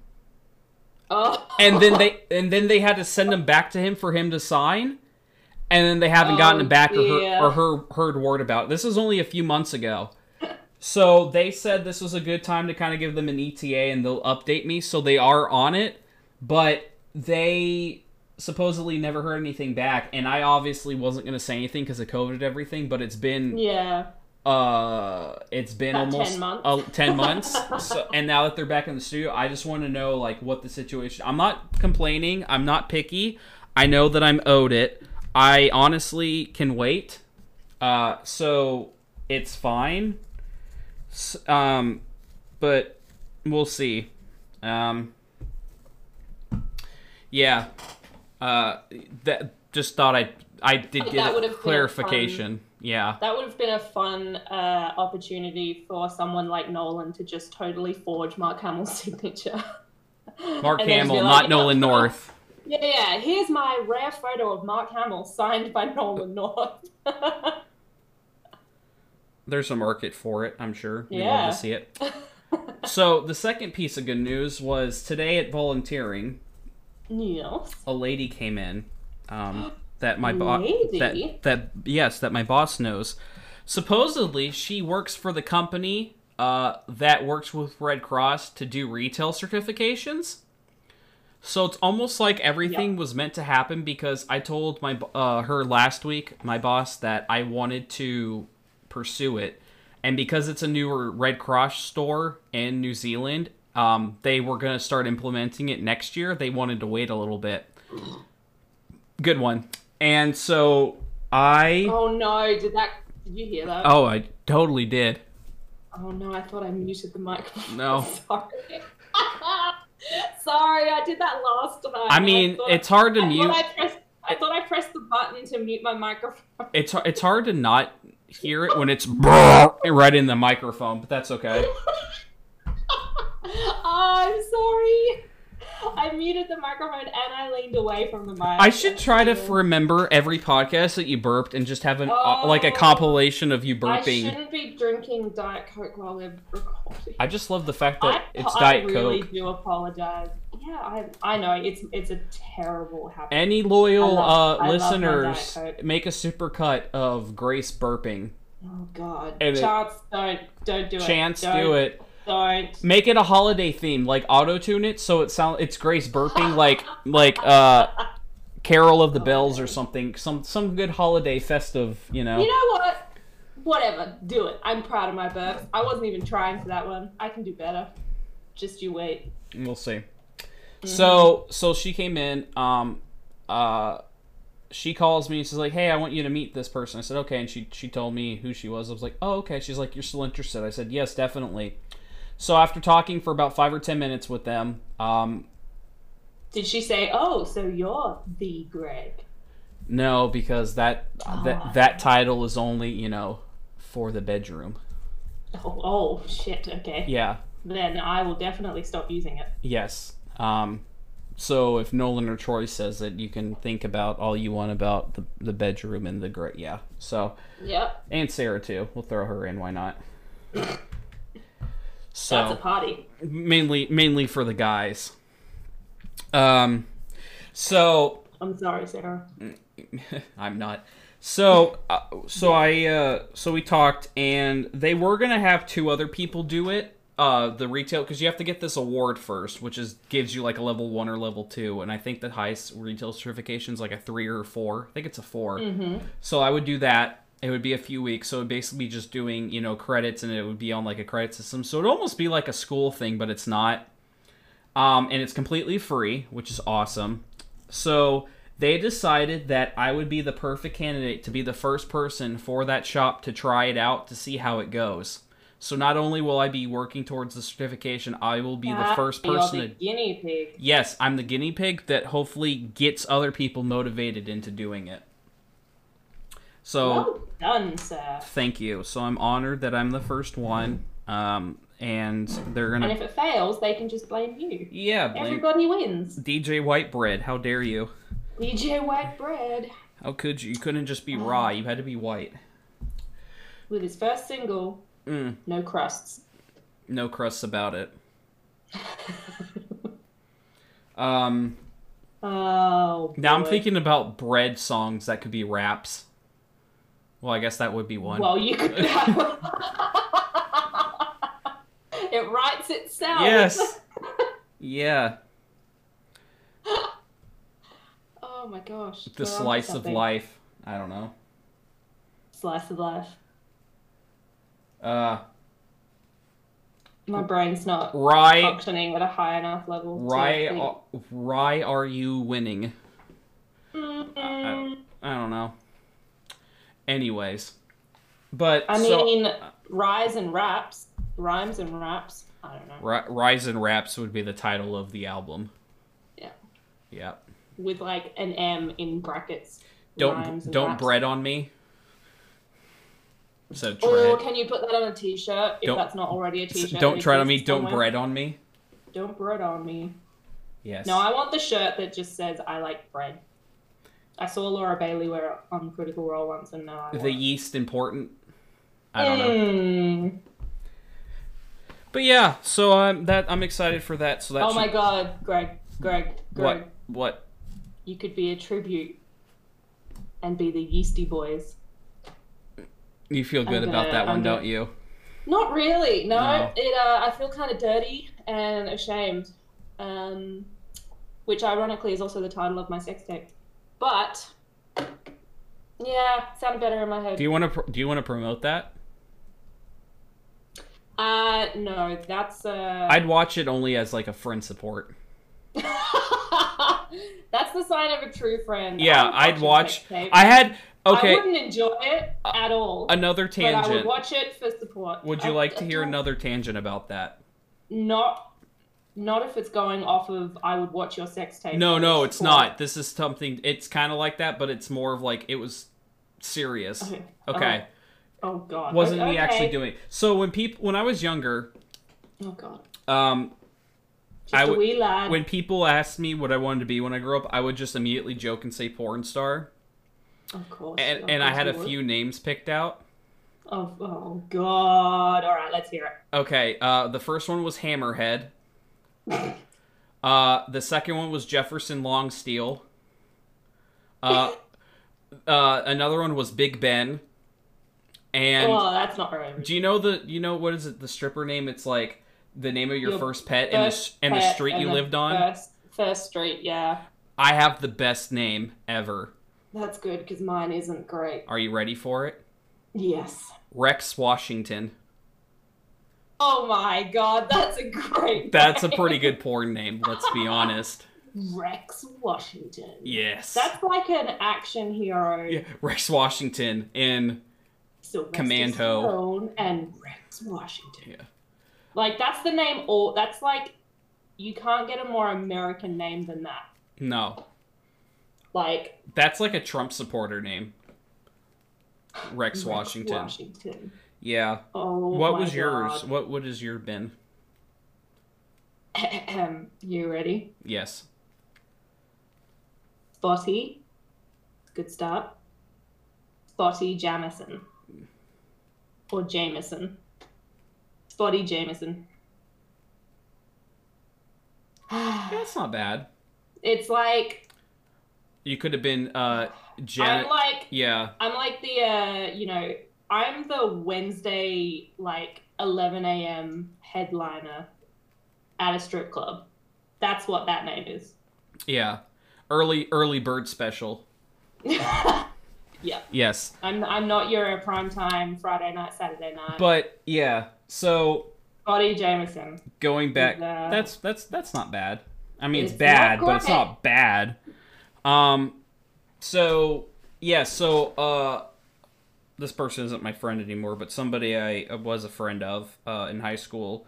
Oh, and then they <laughs> and then they had to send them back to him for him to sign and then they haven't gotten Oh, it back or, dear. heard, or heard, heard word about it. this is only a few months ago so they said this was a good time to kind of give them an eta and they'll update me so they are on it but they supposedly never heard anything back and i obviously wasn't going to say anything because of covid and everything but it's been yeah. uh it's been About 10 almost months. uh, 10 <laughs> months so, and now that they're back in the studio i just want to know like what the situation i'm not complaining i'm not picky i know that i'm owed it i honestly can wait uh so it's fine um but we'll see um yeah uh that just thought i i did get would've a clarification Yeah. That would have been a fun uh, opportunity for someone like Nolan to just totally forge Mark Hamill's <laughs> signature. Mark And then just be Hamill, like, not Nolan "Yeah, North. Yeah, yeah. Here's my rare photo of Mark Hamill signed by Nolan North. <laughs> There's a market for it, I'm sure. We'd love to see it. <laughs> so the second piece of good news was today at volunteering, yes. a lady came in um, that my boss that that yes that my boss knows. Supposedly, she works for the company uh, that works with Red Cross to do retail certifications. So it's almost like everything Yep. was meant to happen because I told my uh, her last week, my boss, that I wanted to pursue it, and because it's a newer Red Cross store in New Zealand, um, they were gonna start implementing it next year. They wanted to wait a little bit. Good one. And so I Oh no! Did that? Did you hear that? oh I totally did. Oh no! I thought I muted the microphone. <laughs> No. Sorry. <laughs> Sorry, I did that last time. I mean, thought- it's hard to I mute. I, pressed, I thought I pressed the button to mute my microphone. It's it's hard to not hear it when it's <laughs> right in the microphone, but that's okay. oh, <laughs> I'm sorry. <laughs> I muted the microphone and I leaned away from the mic. I should try to f- remember every podcast that you burped and just have an uh, like a Oh. compilation of you burping. I shouldn't be drinking Diet Coke while we're recording. I just love the fact I, that it's I Diet really Coke. do apologize. Yeah, I I know it's it's a terrible habit. Any loyal love- uh, I listeners, make a supercut of Grace burping. oh God, And it- Chance, don't don't do it. Chance, Don't, do it. Don't. Make it a holiday theme, like auto tune it so it sound it's Grace burping like like uh Carol of the Bells or something. Some some good holiday festive, you know. You know what? Whatever, do it. I'm proud of my burps. I wasn't even trying for that one. I can do better. Just you wait. We'll see. So so she came in. Um, uh, she calls me. She's like, "Hey, I want you to meet this person." I said, "Okay," and she she told me who she was. I was like, "Oh, okay." She's like, "You're still interested?" I said, "Yes, definitely." So after talking for about five or ten minutes with them, um, Did she say, "Oh, so you're the Greg"? no, because that that that title is only you know for the bedroom. Oh, oh shit. Okay. Yeah. Then I will definitely stop using it. Yes. Um, so if Nolan or Troy says it, you can think about all you want about the the bedroom and the great. Yeah. So. yeah, and Sarah too. We'll throw her in. Why not? That's a So party. mainly mainly for the guys. Um, so I'm sorry, Sarah. <laughs> I'm not. So uh, so I uh, so we talked, and they were gonna have two other people do it. Uh, the retail because you have to get this award first, which is gives you like a level one or level two, and I think the highest retail certification is like a three or a four. I think it's a 4 Mm-hmm. So I would do that. It would be a few weeks. So basically be just doing, you know, credits and it would be on like a credit system. So it'd almost be like a school thing, but it's not. Um, and it's completely free, which is awesome. So they decided that I would be the perfect candidate to be the first person for that shop to try it out to see how it goes. So not only will I be working towards the certification, I will be the first You're person the to guinea pig. Yes, I'm the guinea pig that hopefully gets other people motivated into doing it. So Well done, sir. thank you. So I'm honored that I'm the first one. Um, and they're gonna And if it fails, they can just blame you. yeah blame Everybody wins. DJ Whitebread. How dare you? DJ White Bread How could you? You couldn't just be raw. You had to be white. with his first single, Mm, No Crusts. no crusts about it. <laughs> Um, Oh. now I'm thinking about bread songs that could be raps. Well, I guess that would be one. Well, you could have. <laughs> it writes itself. yes. yeah. <gasps> Oh my gosh. The slice of life. I don't know. Slice of life. Uh, My brain's not Rye, functioning at a high enough level. to Rye, think. uh, Rye, are you winning? Mm, I don't know. Anyways, but I so, mean, rise and raps, rhymes and raps. I don't know. Ri- Rise and Raps would be the title of the album. Yeah. Yeah. With like an M in brackets. Don't don't raps. bread on me. So Or can you put that on a t-shirt if Don't- that's not already a t-shirt? Don't tread on me. Don't somewhere? bread on me. Don't bread on me. Yes. No, I want the shirt that just says "I like bread." I saw Laura Bailey wear it on Critical Role once, and now I the yeast important. I don't know. Mm. But yeah, so I'm that I'm excited for that. So that Oh should, my god, Greg, Greg, Greg, what what you could be a tribute and be the Yeasty Boys. you feel good I'm about gonna- that one, gonna- don't you? Not really. No, No. it. Uh, I feel kind of dirty and ashamed, um, which ironically is also the title of my sex tape. But yeah, sounded better in my head. Do you want to pr- do you want to promote that? Uh, no, that's uh. I'd watch it only as like a friend support. <laughs> that's the sign of a true friend. Yeah, I'd watch. I had okay. I wouldn't enjoy it at all. Another but I would tangent. watch it for support. Would you I- like to I hear another tangent about that? Not, not if it's going off of. I would watch your sex tape. No, no, it's not. This is something. It's kind of like that, but it's more of like it was serious. Okay. Okay, Oh god. wasn't okay. me actually doing. it. So when people, when I was younger, Oh god. um, Just I a would- wee lad. when people asked me what I wanted to be when I grew up, I would just immediately joke and say porn star, of course. and of and I had a would. few names picked out. Oh, oh god. All right, let's hear it. Okay, uh, the first one was Hammerhead. Uh, the second one was Jefferson Longsteel. Uh, <laughs> uh, another one was Big Ben. And oh, that's not very. do you know the you know what is it the stripper name? It's like the name of your, Your first pet and the First and the street and you the lived on. First, first street, yeah. I have the best name ever. That's good because mine isn't great. Are you ready for it? Yes. Rex Washington. Oh my god, that's a great. That's a pretty good porn name. Let's be honest. <laughs> Rex Washington. Yes. That's like an action hero. yeah, Rex Washington in Sylvester Commando. Stallone and Rex Washington. Yeah. Like that's the name. All that's like, you can't get a more American name than that. no. Like That's like a Trump supporter name. Rex Washington. Washington. Yeah. Oh. what was yours? God. What would has your been? you ready? Yes. Spotty. Good start. Spotty Jamison. Or Jameson. Spotty Jameson. <sighs> That's not bad. it's like You could have been uh Janet. I'm like yeah. I'm like the uh you know I'm the Wednesday like 11 a.m. headliner at a strip club. That's what that name is. Yeah. Early early bird special. <laughs> yeah, Yes. I'm I'm not your prime time Friday night, Saturday night. But yeah. So Spotty Jameson. going back Uh, that's that's that's not bad. I mean it's, It's bad, but it's not bad. Um so yeah, so uh this person isn't my friend anymore, but somebody I was a friend of uh in high school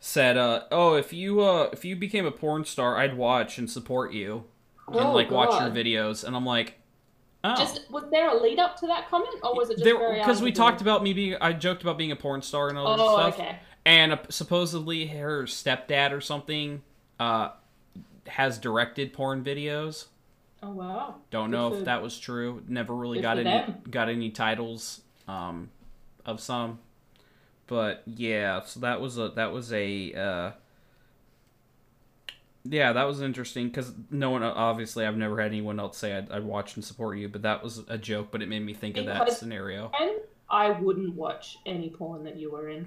said uh oh if you uh if you became a porn star, I'd watch and support you and Oh, like watch your videos and I'm like oh Just was there a lead up to that comment, or was it just very because we out of the talked about me being I joked about being a porn star and all Oh, stuff. okay. And uh, supposedly her stepdad or something uh, has directed porn videos. Oh wow. Don't Good know for- if that was true. Never really good got any them. got any titles um, of some. But yeah, so that was a that was a uh, yeah that was interesting because no one obviously I've never had anyone else say I'd, I'd watch and support you, but that was a joke. But it made me think of that scenario. And I wouldn't watch any porn that you were in.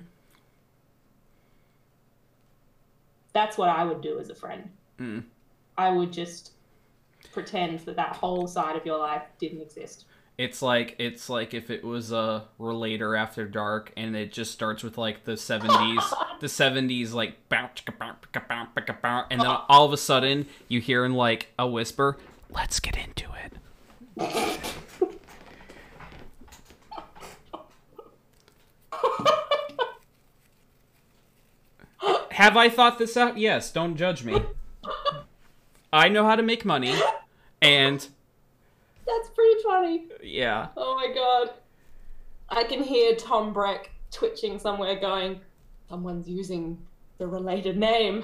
That's what I would do as a friend. Mm. I would just pretend that that whole side of your life didn't exist. It's like it's like if it was a relator after dark and it just starts with like the 70s <laughs> the 70s like and then <laughs> all of a sudden you hear in like a whisper let's get into it <laughs> Have I thought this out? Yes, don't judge me. I know how to make money and That's pretty funny. yeah. Oh my god. I can hear Tom Breck twitching somewhere, going, "Someone's using the related name,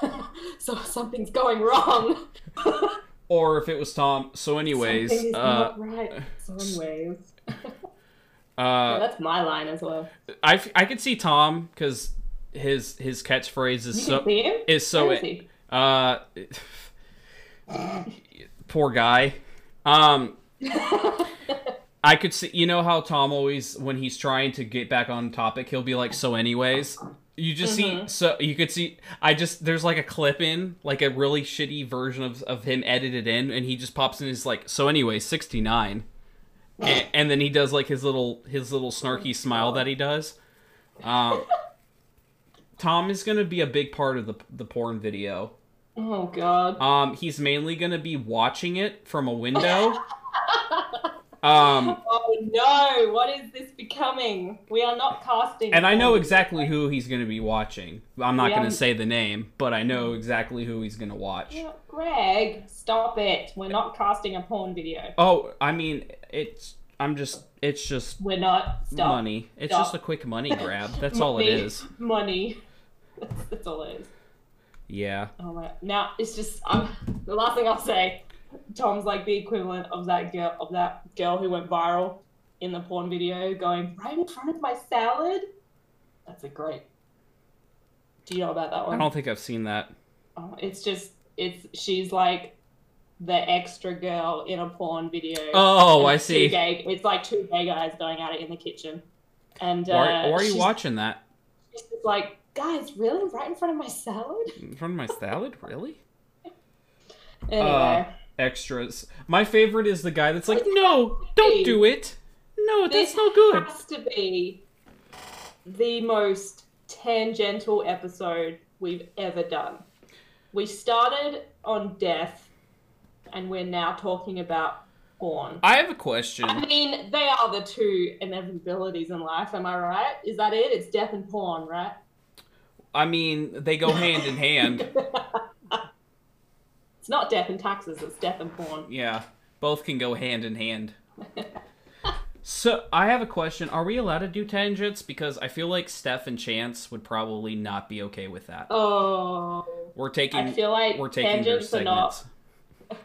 <laughs> so something's going wrong." <laughs> Or if it was Tom. So, anyways, Something uh, not right. So, anyways, <laughs> Yeah, uh, that's my line as well. I, I could see Tom because his his catchphrase is can so is so Where is he? uh poor guy. Um, I could see, you know how Tom always, when he's trying to get back on topic, he'll be like, "So, anyways." You just see, so you could see. I just there's like a clip in, like a really shitty version of of him edited in, and he just pops in his like, "So, anyways, 69," and, and then he does like his little his little snarky smile that he does. Um, Tom is gonna be a big part of the the porn video. Oh God. Um, he's mainly gonna be watching it from a window. <laughs> um, Oh no! What is this becoming? We are not casting. and I know exactly who he's gonna be watching. I'm not gonna say the name, but I know exactly who he's gonna watch. Yeah, Greg, stop it. We're not casting a porn video. Oh, I mean, it's. I'm just. It's just We're not. Stop. money. It's Stop. just a quick money grab. <laughs> That's all it is. Money. is. Money. <laughs> That's, that's all it is. Yeah. Oh my. Now it's just. Um, the last thing I'll say. Tom's like the equivalent of that girl of that girl who went viral in the porn video, going right in front of my salad. That's a great. Do you know about that one? I don't think I've seen that. Oh, it's just it's she's like the extra girl in a porn video. Oh, I see. Gay, it's like two gay guys going at it in the kitchen, and uh, Why, why are you watching that She's like, guys, really, right in front of my salad. in front of my salad? Really? <laughs> Anyway, Uh, Extras. My favorite is the guy that's like, "No, don't do it. No, that's this no good." has to be the most tangential episode we've ever done. We started on death, and we're now talking about porn. I have a question. I mean, they are the two inevitabilities in life. Am I right? Is that it? It's death and porn, right? I mean, they go hand in hand. <laughs> It's not death and taxes. It's death and porn. Yeah, both can go hand in hand. <laughs> So, I have a question. Are we allowed to do tangents? Because I feel like Steph and Chance would probably not be okay with that. Oh, We're taking I feel like we're taking their tangents are not. <laughs>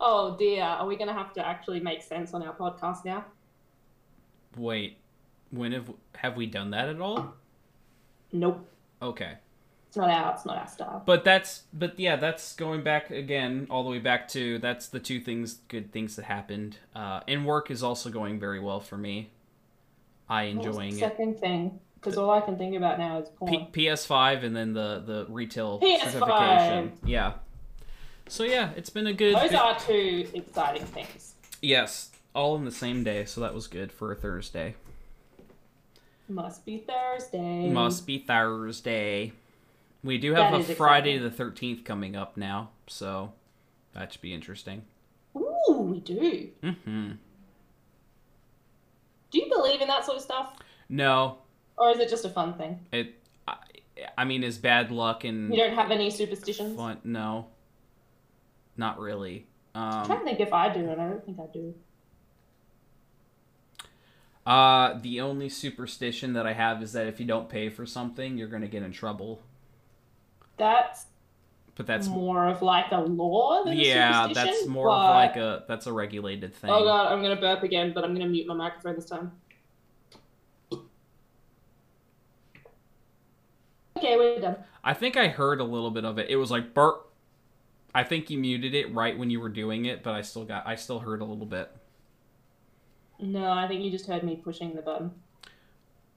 oh dear, are we gonna have to actually make sense on our podcast now? Wait, when have have we done that at all? Nope, Okay. it's not our. It's not our style. But that's but yeah, that's going back again all the way back to that's the two things good things that happened. Uh and work is also going very well for me. I What was the enjoying it. Second thing, because all I can think about now is porn. P- PS5 and then the the retail PS5. certification. Yeah. So yeah, it's been a good Those are two exciting things. Yes, all in the same day, so that was good for a Thursday. Must be Thursday. Must be Thursday. We do have That a Friday exciting. the 13th coming up now, so that should be interesting. Ooh, we do. Mhm. Do you believe in that sort of stuff, No, or is it just a fun thing? it I, I mean is bad luck and You don't have any superstitions. fun no. Not really. I'm Um trying to think if I do, and I don't think I do. Uh the only superstition that I have is that if you don't pay for something, you're going to get in trouble. That's But that's more of like a law than yeah, a superstition. Yeah, that's more but- of like a that's a regulated thing. Oh god, I'm gonna burp again, but I'm gonna mute my microphone this time. Okay, we're done. I think I heard a little bit of it. It was like burp. I think you muted it right when you were doing it, but I still got I still heard a little bit. No, I think you just heard me pushing the button.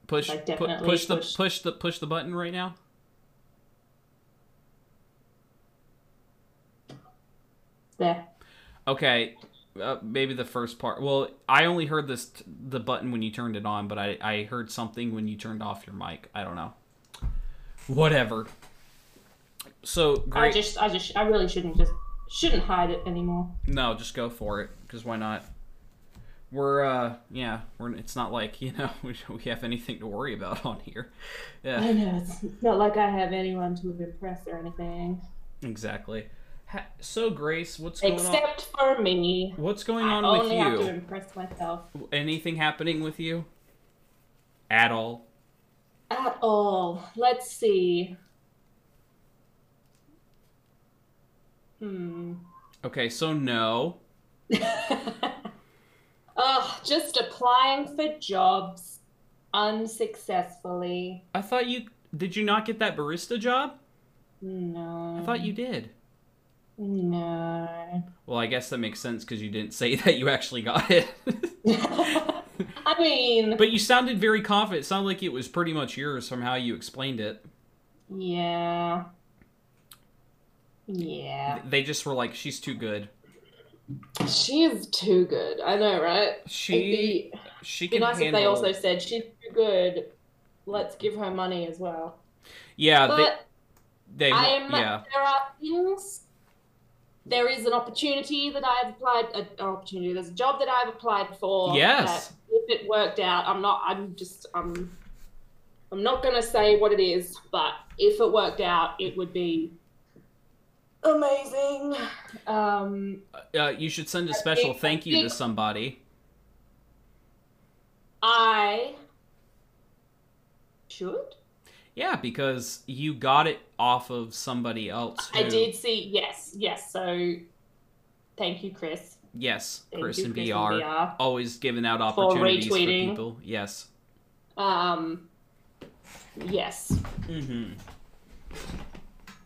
Push I pu- definitely push the push the push the button right now. There. Okay, uh, maybe the first part. Well, I only heard this the button when you turned it on, but I I heard something when you turned off your mic. I don't know. Whatever. So I just, I just, I really shouldn't just, shouldn't hide it anymore. No, just go for it. Because why not? We're uh yeah we're it's not like <laughs> you know we, we have anything to worry about on here. Yeah, I know it's not like I have anyone to impress or anything. exactly. Ha- So Grace, what's going on? Except for me. What's going I on only with have to impress myself. Anything happening with you? At all? At all. Let's see. Hmm. Okay, so no. <laughs> Ugh, just applying for jobs unsuccessfully. I thought you did you not get that barista job? No. I thought you did. No. Well, I guess that makes sense because you didn't say <laughs> that you actually got it. <laughs> I mean, but you sounded very confident. It sounded like it was pretty much yours from how you explained it. yeah. Yeah. They just were like, "She's too good. She is too good. I know, right? She be, she be can nice if they also said she's too good. Let's give her money as well. yeah, But they they I'm yeah there are things. There is an opportunity that I've applied. An opportunity. There's a job that I've applied for. Yes. that If it worked out, I'm not. I'm just. I'm. I'm not gonna say what it is, but if it worked out, it would be amazing. Um, uh, you should send a special think- thank you to somebody. I should. Yeah, because you got it off of somebody else. I did see. Yes. Yes. So, thank you, Chris. Yes, Thank Chris you, and Chris BR. and BR. Always giving out opportunities for retweeting. people. Yes. Um, yes. Mm-hmm.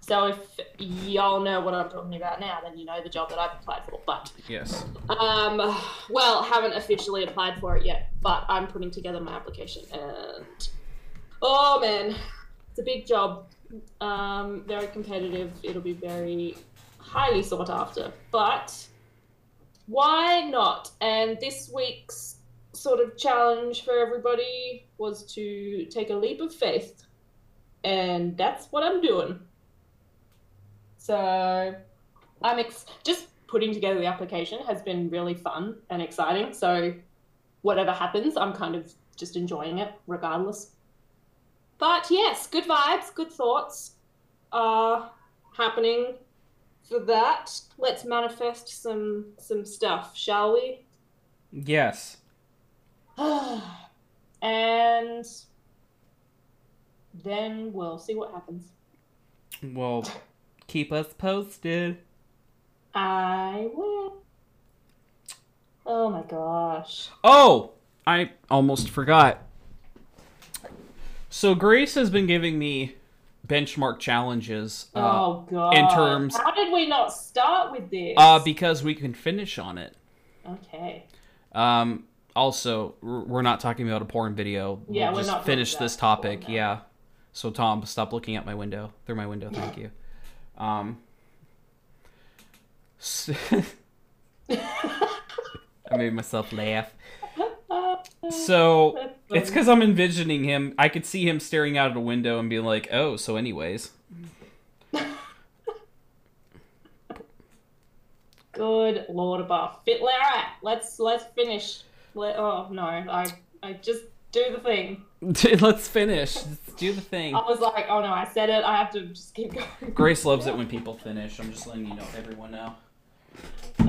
So if y'all know what I'm talking about now, then you know the job that I've applied for. But Yes. um, well, haven't officially applied for it yet, but I'm putting together my application, and oh man, it's a big job. Um, very competitive. It'll be very highly sought after. But why not? And this week's sort of challenge for everybody was to take a leap of faith, and that's what I'm doing. So I'm ex- just putting together the application has been really fun and exciting. So whatever happens, I'm kind of just enjoying it regardless. But yes, good vibes, good thoughts are happening for that. Let's manifest some some stuff, shall we? Yes. <sighs> and then we'll see what happens. Well, keep us posted. I will. Oh my gosh. Oh, I almost forgot. So Grace has been giving me benchmark challenges. Uh, oh god. in terms- How did we not start with this? uh, because we can finish on it. okay. Um, also, we're we're not talking about a porn video. Yeah, we'll we're just not finish this topic. porn, no. Yeah. So Tom, stop looking at my window. Through my window, thank <laughs> you. Um. s- <laughs> I made myself laugh. So it's because I'm envisioning him. I could see him staring out of a window and being like, "Oh, so anyways." Good lord above. Fit Alright, let's let's finish. Let, oh no, I I just do the thing. <laughs> Let's finish. Let's do the thing. I was like, oh no, I said it. I have to just keep going. Grace loves it <laughs> when people finish. I'm just letting you know, everyone know.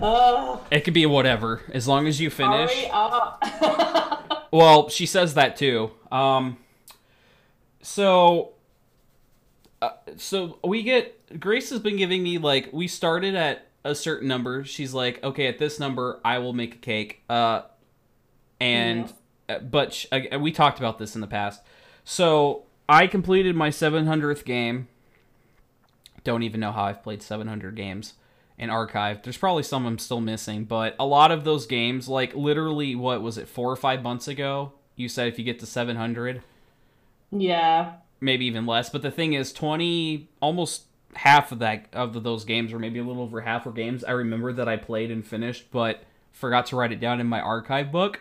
Ugh, It could be whatever, as long as you finish. hurry up. <laughs> Well, she says that too. Um, so, uh, so we get Grace has been giving me like we started at a certain number. She's like, okay, at this number, I will make a cake. Uh, and uh, but sh- uh, we talked about this in the past. So I completed my 700th game. Don't even know how I've played 700 games in archive. There's probably some I'm still missing, but a lot of those games, like literally, what was it, four or five months ago? You said if you get to 700, yeah. maybe even less. But the thing is, 20, almost half of that of those games, or maybe a little over half, were games I remember that I played and finished, but forgot to write it down in my archive book.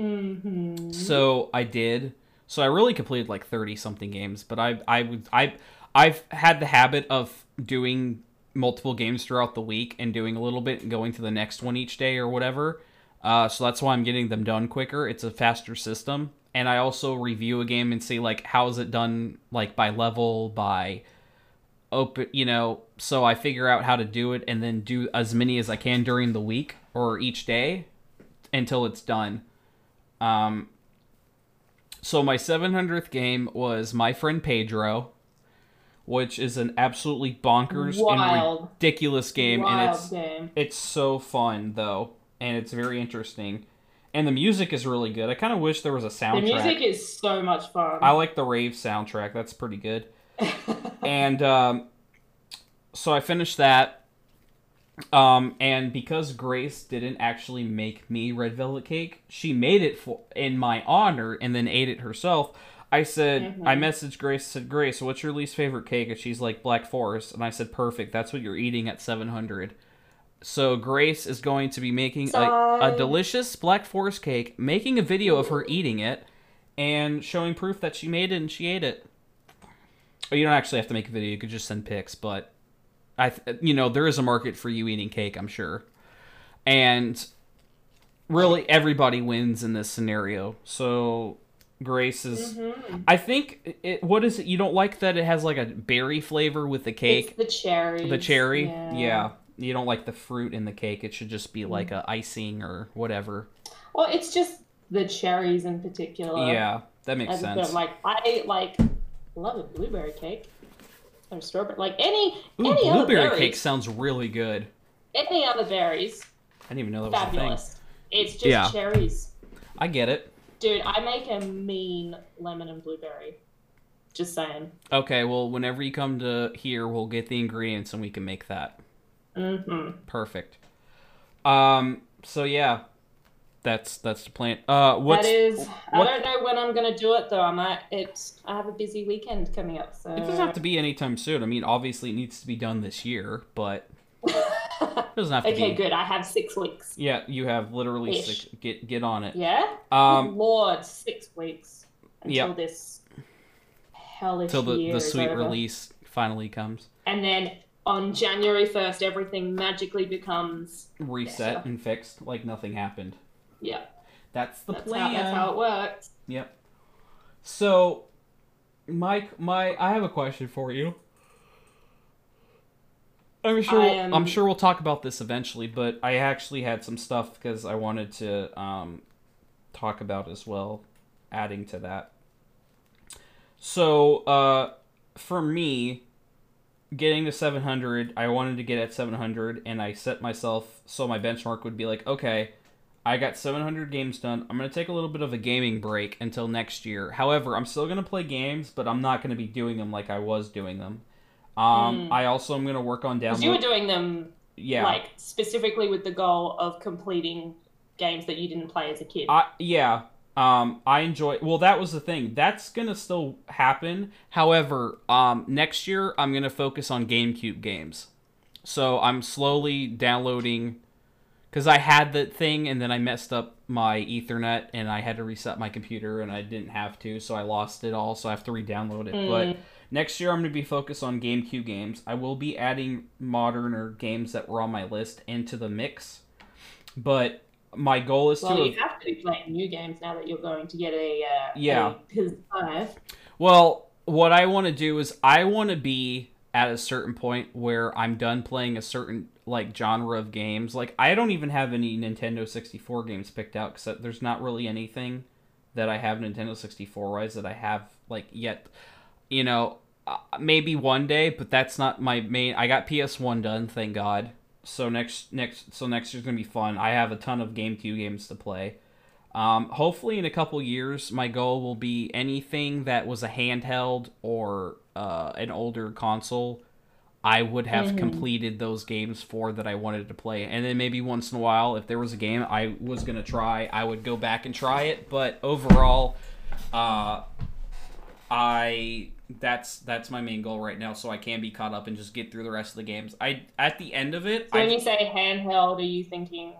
Mm-hmm. So I did. So I really completed like thirty something games, but I I would I I've had the habit of doing multiple games throughout the week and doing a little bit and going to the next one each day or whatever. Uh, so that's why I'm getting them done quicker. It's a faster system, and I also review a game and see like how is it done, like by level, by open, you know, so I figure out how to do it and then do as many as I can during the week or each day until it's done. Um, so my 700th game was my friend Pedro, which is an absolutely bonkers and ridiculous game, Wild and it's game. it's so fun though, and it's very interesting, and the music is really good. I kind of wish there was a soundtrack. The music is so much fun. I like the rave soundtrack. That's pretty good. <laughs> and um, so I finished that. Um, and because Grace didn't actually make me red velvet cake, she made it for in my honor and then ate it herself. I said, Mhm. I messaged Grace, said, Grace, what's your least favorite cake? And she's like, Black Forest. And I said, perfect. That's what you're eating at 700. So Grace is going to be making a, a delicious Black Forest cake, making a video of her eating it, and showing proof that she made it and she ate it. Or you don't actually have to make a video; you could just send pics. But I, you know, there is a market for you eating cake, I'm sure. And really, everybody wins in this scenario. So Grace is. Mhm. I think it. What is it? You don't like that it has like a berry flavor with the cake. It's the cherry. The cherry, yeah. You don't like the fruit in the cake. It should just be like a icing or whatever. Well, it's just the cherries in particular. yeah, that makes sense. like I like love a blueberry cake or strawberry. Like any Ooh, any other blueberry berries, cake sounds really good. any other berries, I didn't even know that was a thing. fabulous. It's just Yeah. cherries, I get it. dude. I make a mean lemon and blueberry. Just saying. Okay, well, whenever you come to here, we'll get the ingredients and we can make that. Mm-hmm. Perfect. Um. So yeah, that's that's the plan. Uh, what's that is. I don't know when I'm gonna do it though. I might. It's. I have a busy weekend coming up, so. It doesn't have to be anytime soon. I mean, obviously, it needs to be done this year, but it <laughs> doesn't have to okay, be. good. I have six weeks. Yeah, you have literally Ish. six. Get get on it. Yeah. Um, Lord, six weeks until Yep. this hellish till the the sweet release finally comes. and then on January first, everything magically becomes Reset Better. and fixed like nothing happened. Yeah. That's the That's plan. how, that's how it works. Yep. So, Mike, my I have a question for you. I'm sure we'll, am- I'm sure we'll talk about this eventually, but I actually had some stuff because I wanted to um, talk about as well, adding to that. So, uh, for me, getting to 700, I wanted to get at 700, and I set myself so my benchmark would be like, okay, I got 700 games done. I'm going to take a little bit of a gaming break until next year. However, I'm still going to play games, but I'm not going to be doing them like I was doing them. Um, Mm. I also am going to work on downloading. Because you were doing them Yeah, like specifically with the goal of completing games that you didn't play as a kid. I yeah. Um, I enjoy. Well, that was the thing. That's gonna still happen. However, um, next year I'm gonna focus on GameCube games. So I'm slowly downloading because I had the thing and then I messed up my Ethernet and I had to reset my computer and I didn't have to, so I lost it all. So I have to re-download it. Mm. But next year I'm gonna be focused on GameCube games. I will be adding modern or games that were on my list into the mix. But my goal is well, to you have to be playing new games now that you're going to get a uh, Yeah. a PS5. Well, what I want to do is I want to be at a certain point where I'm done playing a certain like genre of games. Like I don't even have any Nintendo 64 games picked out cuz there's not really anything that I have Nintendo 64 wise that I have like yet. You know, uh, maybe one day, but that's not my main I got PS1 done, thank God. So next next so next year's going to be fun. I have a ton of GameCube games to play. Um, hopefully, in a couple years, my goal will be anything that was a handheld or uh, an older console. I would have Mhm. completed those games for that I wanted to play, and then maybe once in a while, if there was a game I was gonna try, I would go back and try it. But overall, uh, I that's that's my main goal right now, so I can be caught up and just get through the rest of the games. I at the end of it, So I when you say handheld, are you thinking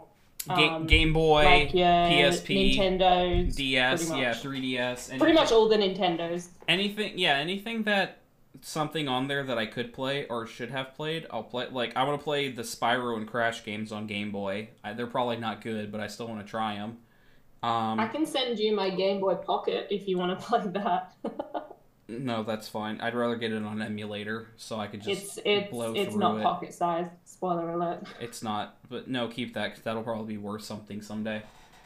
Ga- um, Game Boy, like PSP, Nintendo, DS, yeah, 3DS, and pretty much all the Nintendos. anything, yeah, anything that something on there that I could play or should have played, I'll play. Like I want to play the Spyro and Crash games on Game Boy. I, they're probably not good, but I still want to try them. I Um, can send you my Game Boy Pocket if you want to <laughs> play that. No, that's fine. I'd rather get it on emulator so I could just It's it's blow it's through not it. pocket sized. Spoiler alert. It's not, but no, keep that because that'll probably be worth something someday.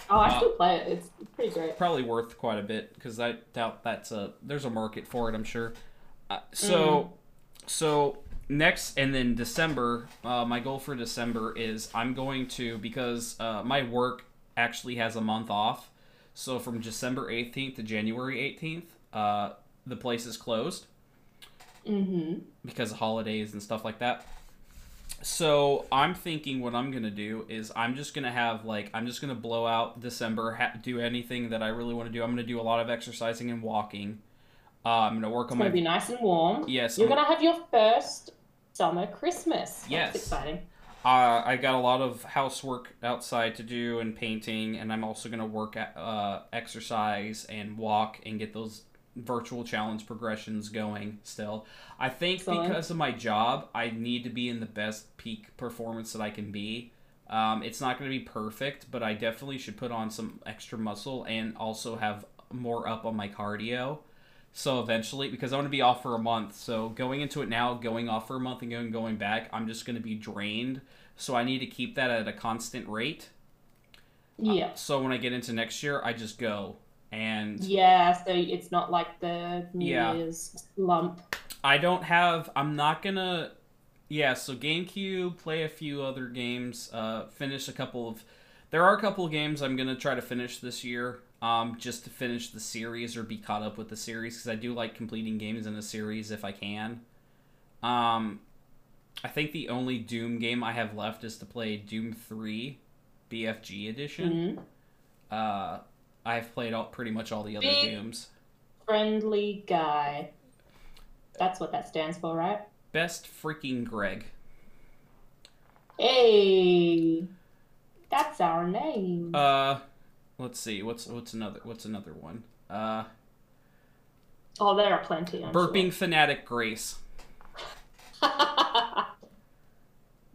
Oh, I Uh, still play it. It's pretty great. Probably worth quite a bit because I doubt that's a there's a market for it. I'm sure. Uh, so, so next and then December. Uh, my goal for December is I'm going to because uh, my work actually has a month off. So from December 18th to January 18th, uh, the place is closed. Mm-hmm. because of holidays and stuff like that. So I'm thinking what I'm gonna do is I'm just gonna have like I'm just gonna blow out December, ha- do anything that I really want to do. I'm gonna do a lot of exercising and walking. Uh, I'm gonna work It's on gonna my be nice and warm. yes. You're I'm- gonna have your first summer Christmas. Yes. That's exciting. Uh, I got a lot of housework outside to do and painting, and I'm also gonna work at uh, exercise and walk and get those virtual challenge progressions going. Still, I think Excellent. because of my job, I need to be in the best peak performance that I can be. Um, it's not going to be perfect, but I definitely should put on some extra muscle and also have more up on my cardio. So eventually, because I'm going to be off for a month, so going into it now, going off for a month and going going back, I'm just going to be drained. So I need to keep that at a constant rate. Yeah. So when I get into next year, I just go and Yeah, so it's not like the New Yeah. Year's lump. I don't have. I'm not gonna. Yeah, so GameCube, play a few other games, uh, finish a couple of. There are a couple of games I'm gonna try to finish this year, um, just to finish the series or be caught up with the series because I do like completing games in a series if I can. Um, I think the only Doom game I have left is to play Doom Three, BFG edition. Mhm. Uh, I've played all pretty much all the other Big- Dooms. Friendly guy. That's what that stands for, right? Best freaking Greg. Hey, that's our name. Uh, let's see. What's what's another what's another one? Uh, oh, there are plenty. I'm burping fanatic Grace. <laughs>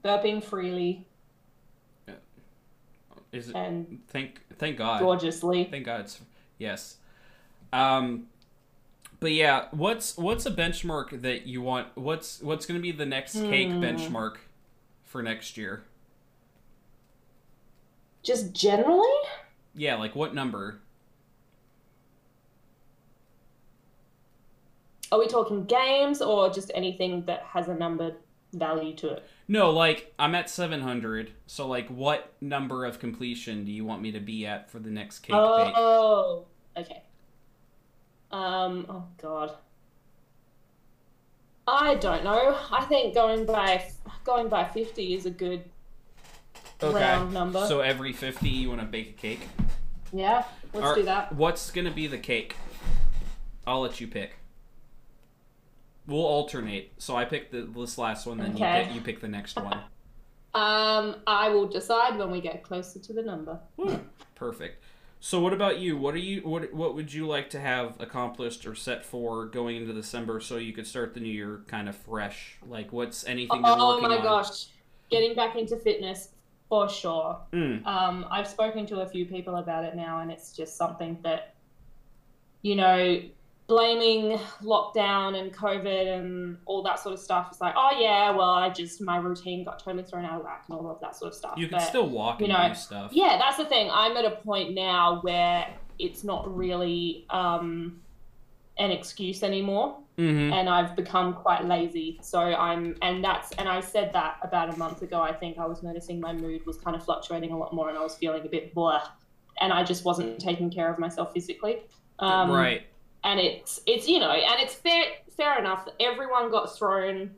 burping freely Is it? and Thank thank God. gorgeously. Thank God. It's, yes. Um, but yeah, what's what's a benchmark that you want? What's what's going to be the next cake Hmm. benchmark for next year? Just generally, Yeah, like what number? are we talking games or just anything that has a number value to it? No, like I'm at 700. So like, what number of completion do you want me to be at for the next cake bake? Oh, okay. Um. Oh God. I don't know. I think going by going by fifty is a good round number. So every 50 you want to bake a cake? yeah, let's Are- do that. What's going to be the cake? I'll let you pick. We'll alternate. So I pick the, this last one, then Okay. you, pick, you pick the next one. Um, I will decide when we get closer to the number. Woo. Perfect. So what about you? What are you what what would you like to have accomplished or set for going into December so you could start the new year kind of fresh? Like what's anything you're Oh working my on? gosh, getting back into fitness for sure. Mm. Um, I've spoken to a few people about it now, and it's just something that, you know, blaming lockdown and COVID and all that sort of stuff. It's like, oh yeah, well, I just my routine got totally thrown out of whack and all of that sort of stuff. You can But, still walk you and know, do stuff. yeah, that's the thing. I'm at a point now where it's not really um, an excuse anymore Mm-hmm. and I've become quite lazy. So I'm, and that's, and I said that about a month ago. I think I was noticing my mood was kind of fluctuating a lot more, and I was feeling a bit blah, and I just wasn't taking care of myself physically. Um, right. And it's, it's you know, and it's fair, fair enough. that Everyone got thrown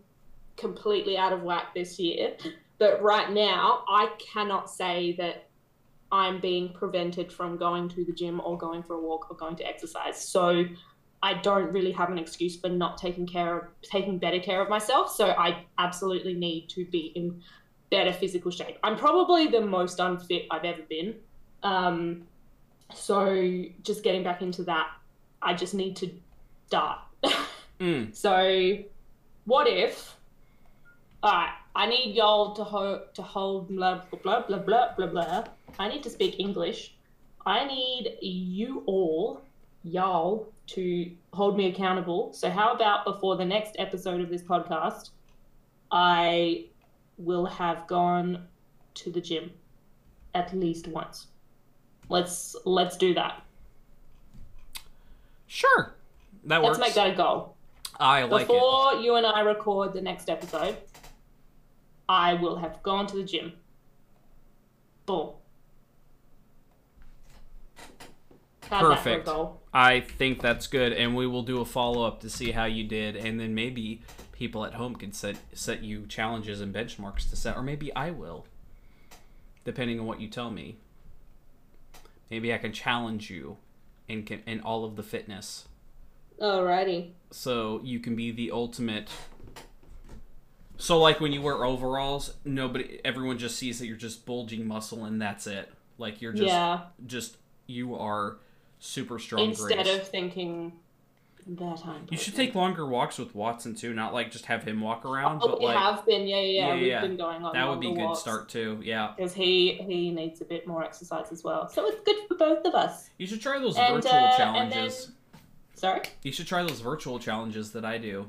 completely out of whack this year, but right now I cannot say that. I'm being prevented from going to the gym or going for a walk or going to exercise. So I don't really have an excuse for not taking care of taking better care of myself. So I absolutely need to be in better physical shape. I'm probably the most unfit I've ever been. Um, so just getting back into that, I just need to start. <laughs> Mm. so what if? All right, I need y'all to hold to hold blah blah blah blah blah blah. I need to speak English. I need you all y'all to hold me accountable. So, how about before the next episode of this podcast, I will have gone to the gym at least once. Let's let's do that. Sure. That Let's works. make that a goal. I like it. Before you and I record the next episode, I will have gone to the gym. Boom. How's Perfect. I think that's good, and we will do a follow up to see how you did, and then maybe people at home can set set you challenges and benchmarks to set, or maybe I will, depending on what you tell me. Maybe I can challenge you in can, in all of the fitness, Alrighty. so you can be the ultimate. So, like when you wear overalls, nobody, everyone just sees that you're just bulging muscle, and that's it. Like you're just, yeah. just you are super strong. Instead Grace. of thinking that I'm. You should take longer walks with Watson too, not like just have him walk around, Oh, but we like have been, yeah, yeah, Yeah, yeah. We've yeah. been going on. that would be a good start too. Yeah, Because he he needs a bit more exercise as well, so it's good for both of us. you should try those And, virtual uh, challenges. then- Sorry, You should try those virtual challenges that I do.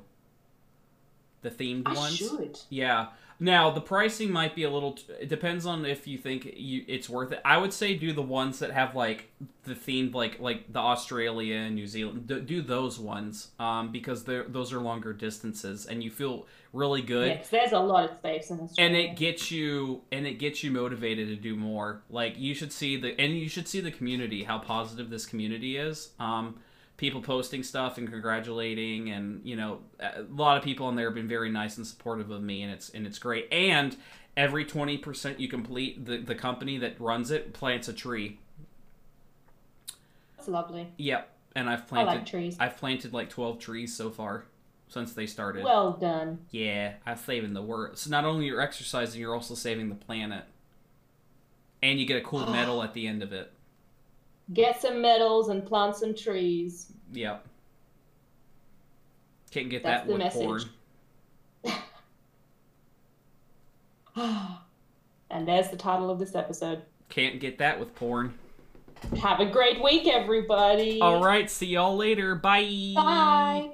The themed I ones. should. Yeah. Now the pricing might be a little. T- it depends on if you think you it's worth it. I would say do the ones that have like the themed like like the Australia and New Zealand. Do, do those ones um, because those are longer distances and you feel really good. Yeah, there's a lot of space in Australia. and it gets you and it gets you motivated to do more like you should see the and you should see the community how positive this community is um people posting stuff and congratulating and you know a lot of people on there have been very nice and supportive of me and it's and it's great and every 20% you complete the, the company that runs it plants a tree That's lovely. yep and i've I planted like trees. i've planted like 12 trees so far since they started Well done. Yeah, I'm saving the world. So not only you're exercising, you're also saving the planet. And you get a cool <gasps> medal at the end of it. Get some medals and plant some trees. Yep. Can't get That's that the with message. porn. <sighs> and there's the title of this episode. Can't get that with porn. Have a great week, everybody. All right, see y'all later. Bye. Bye.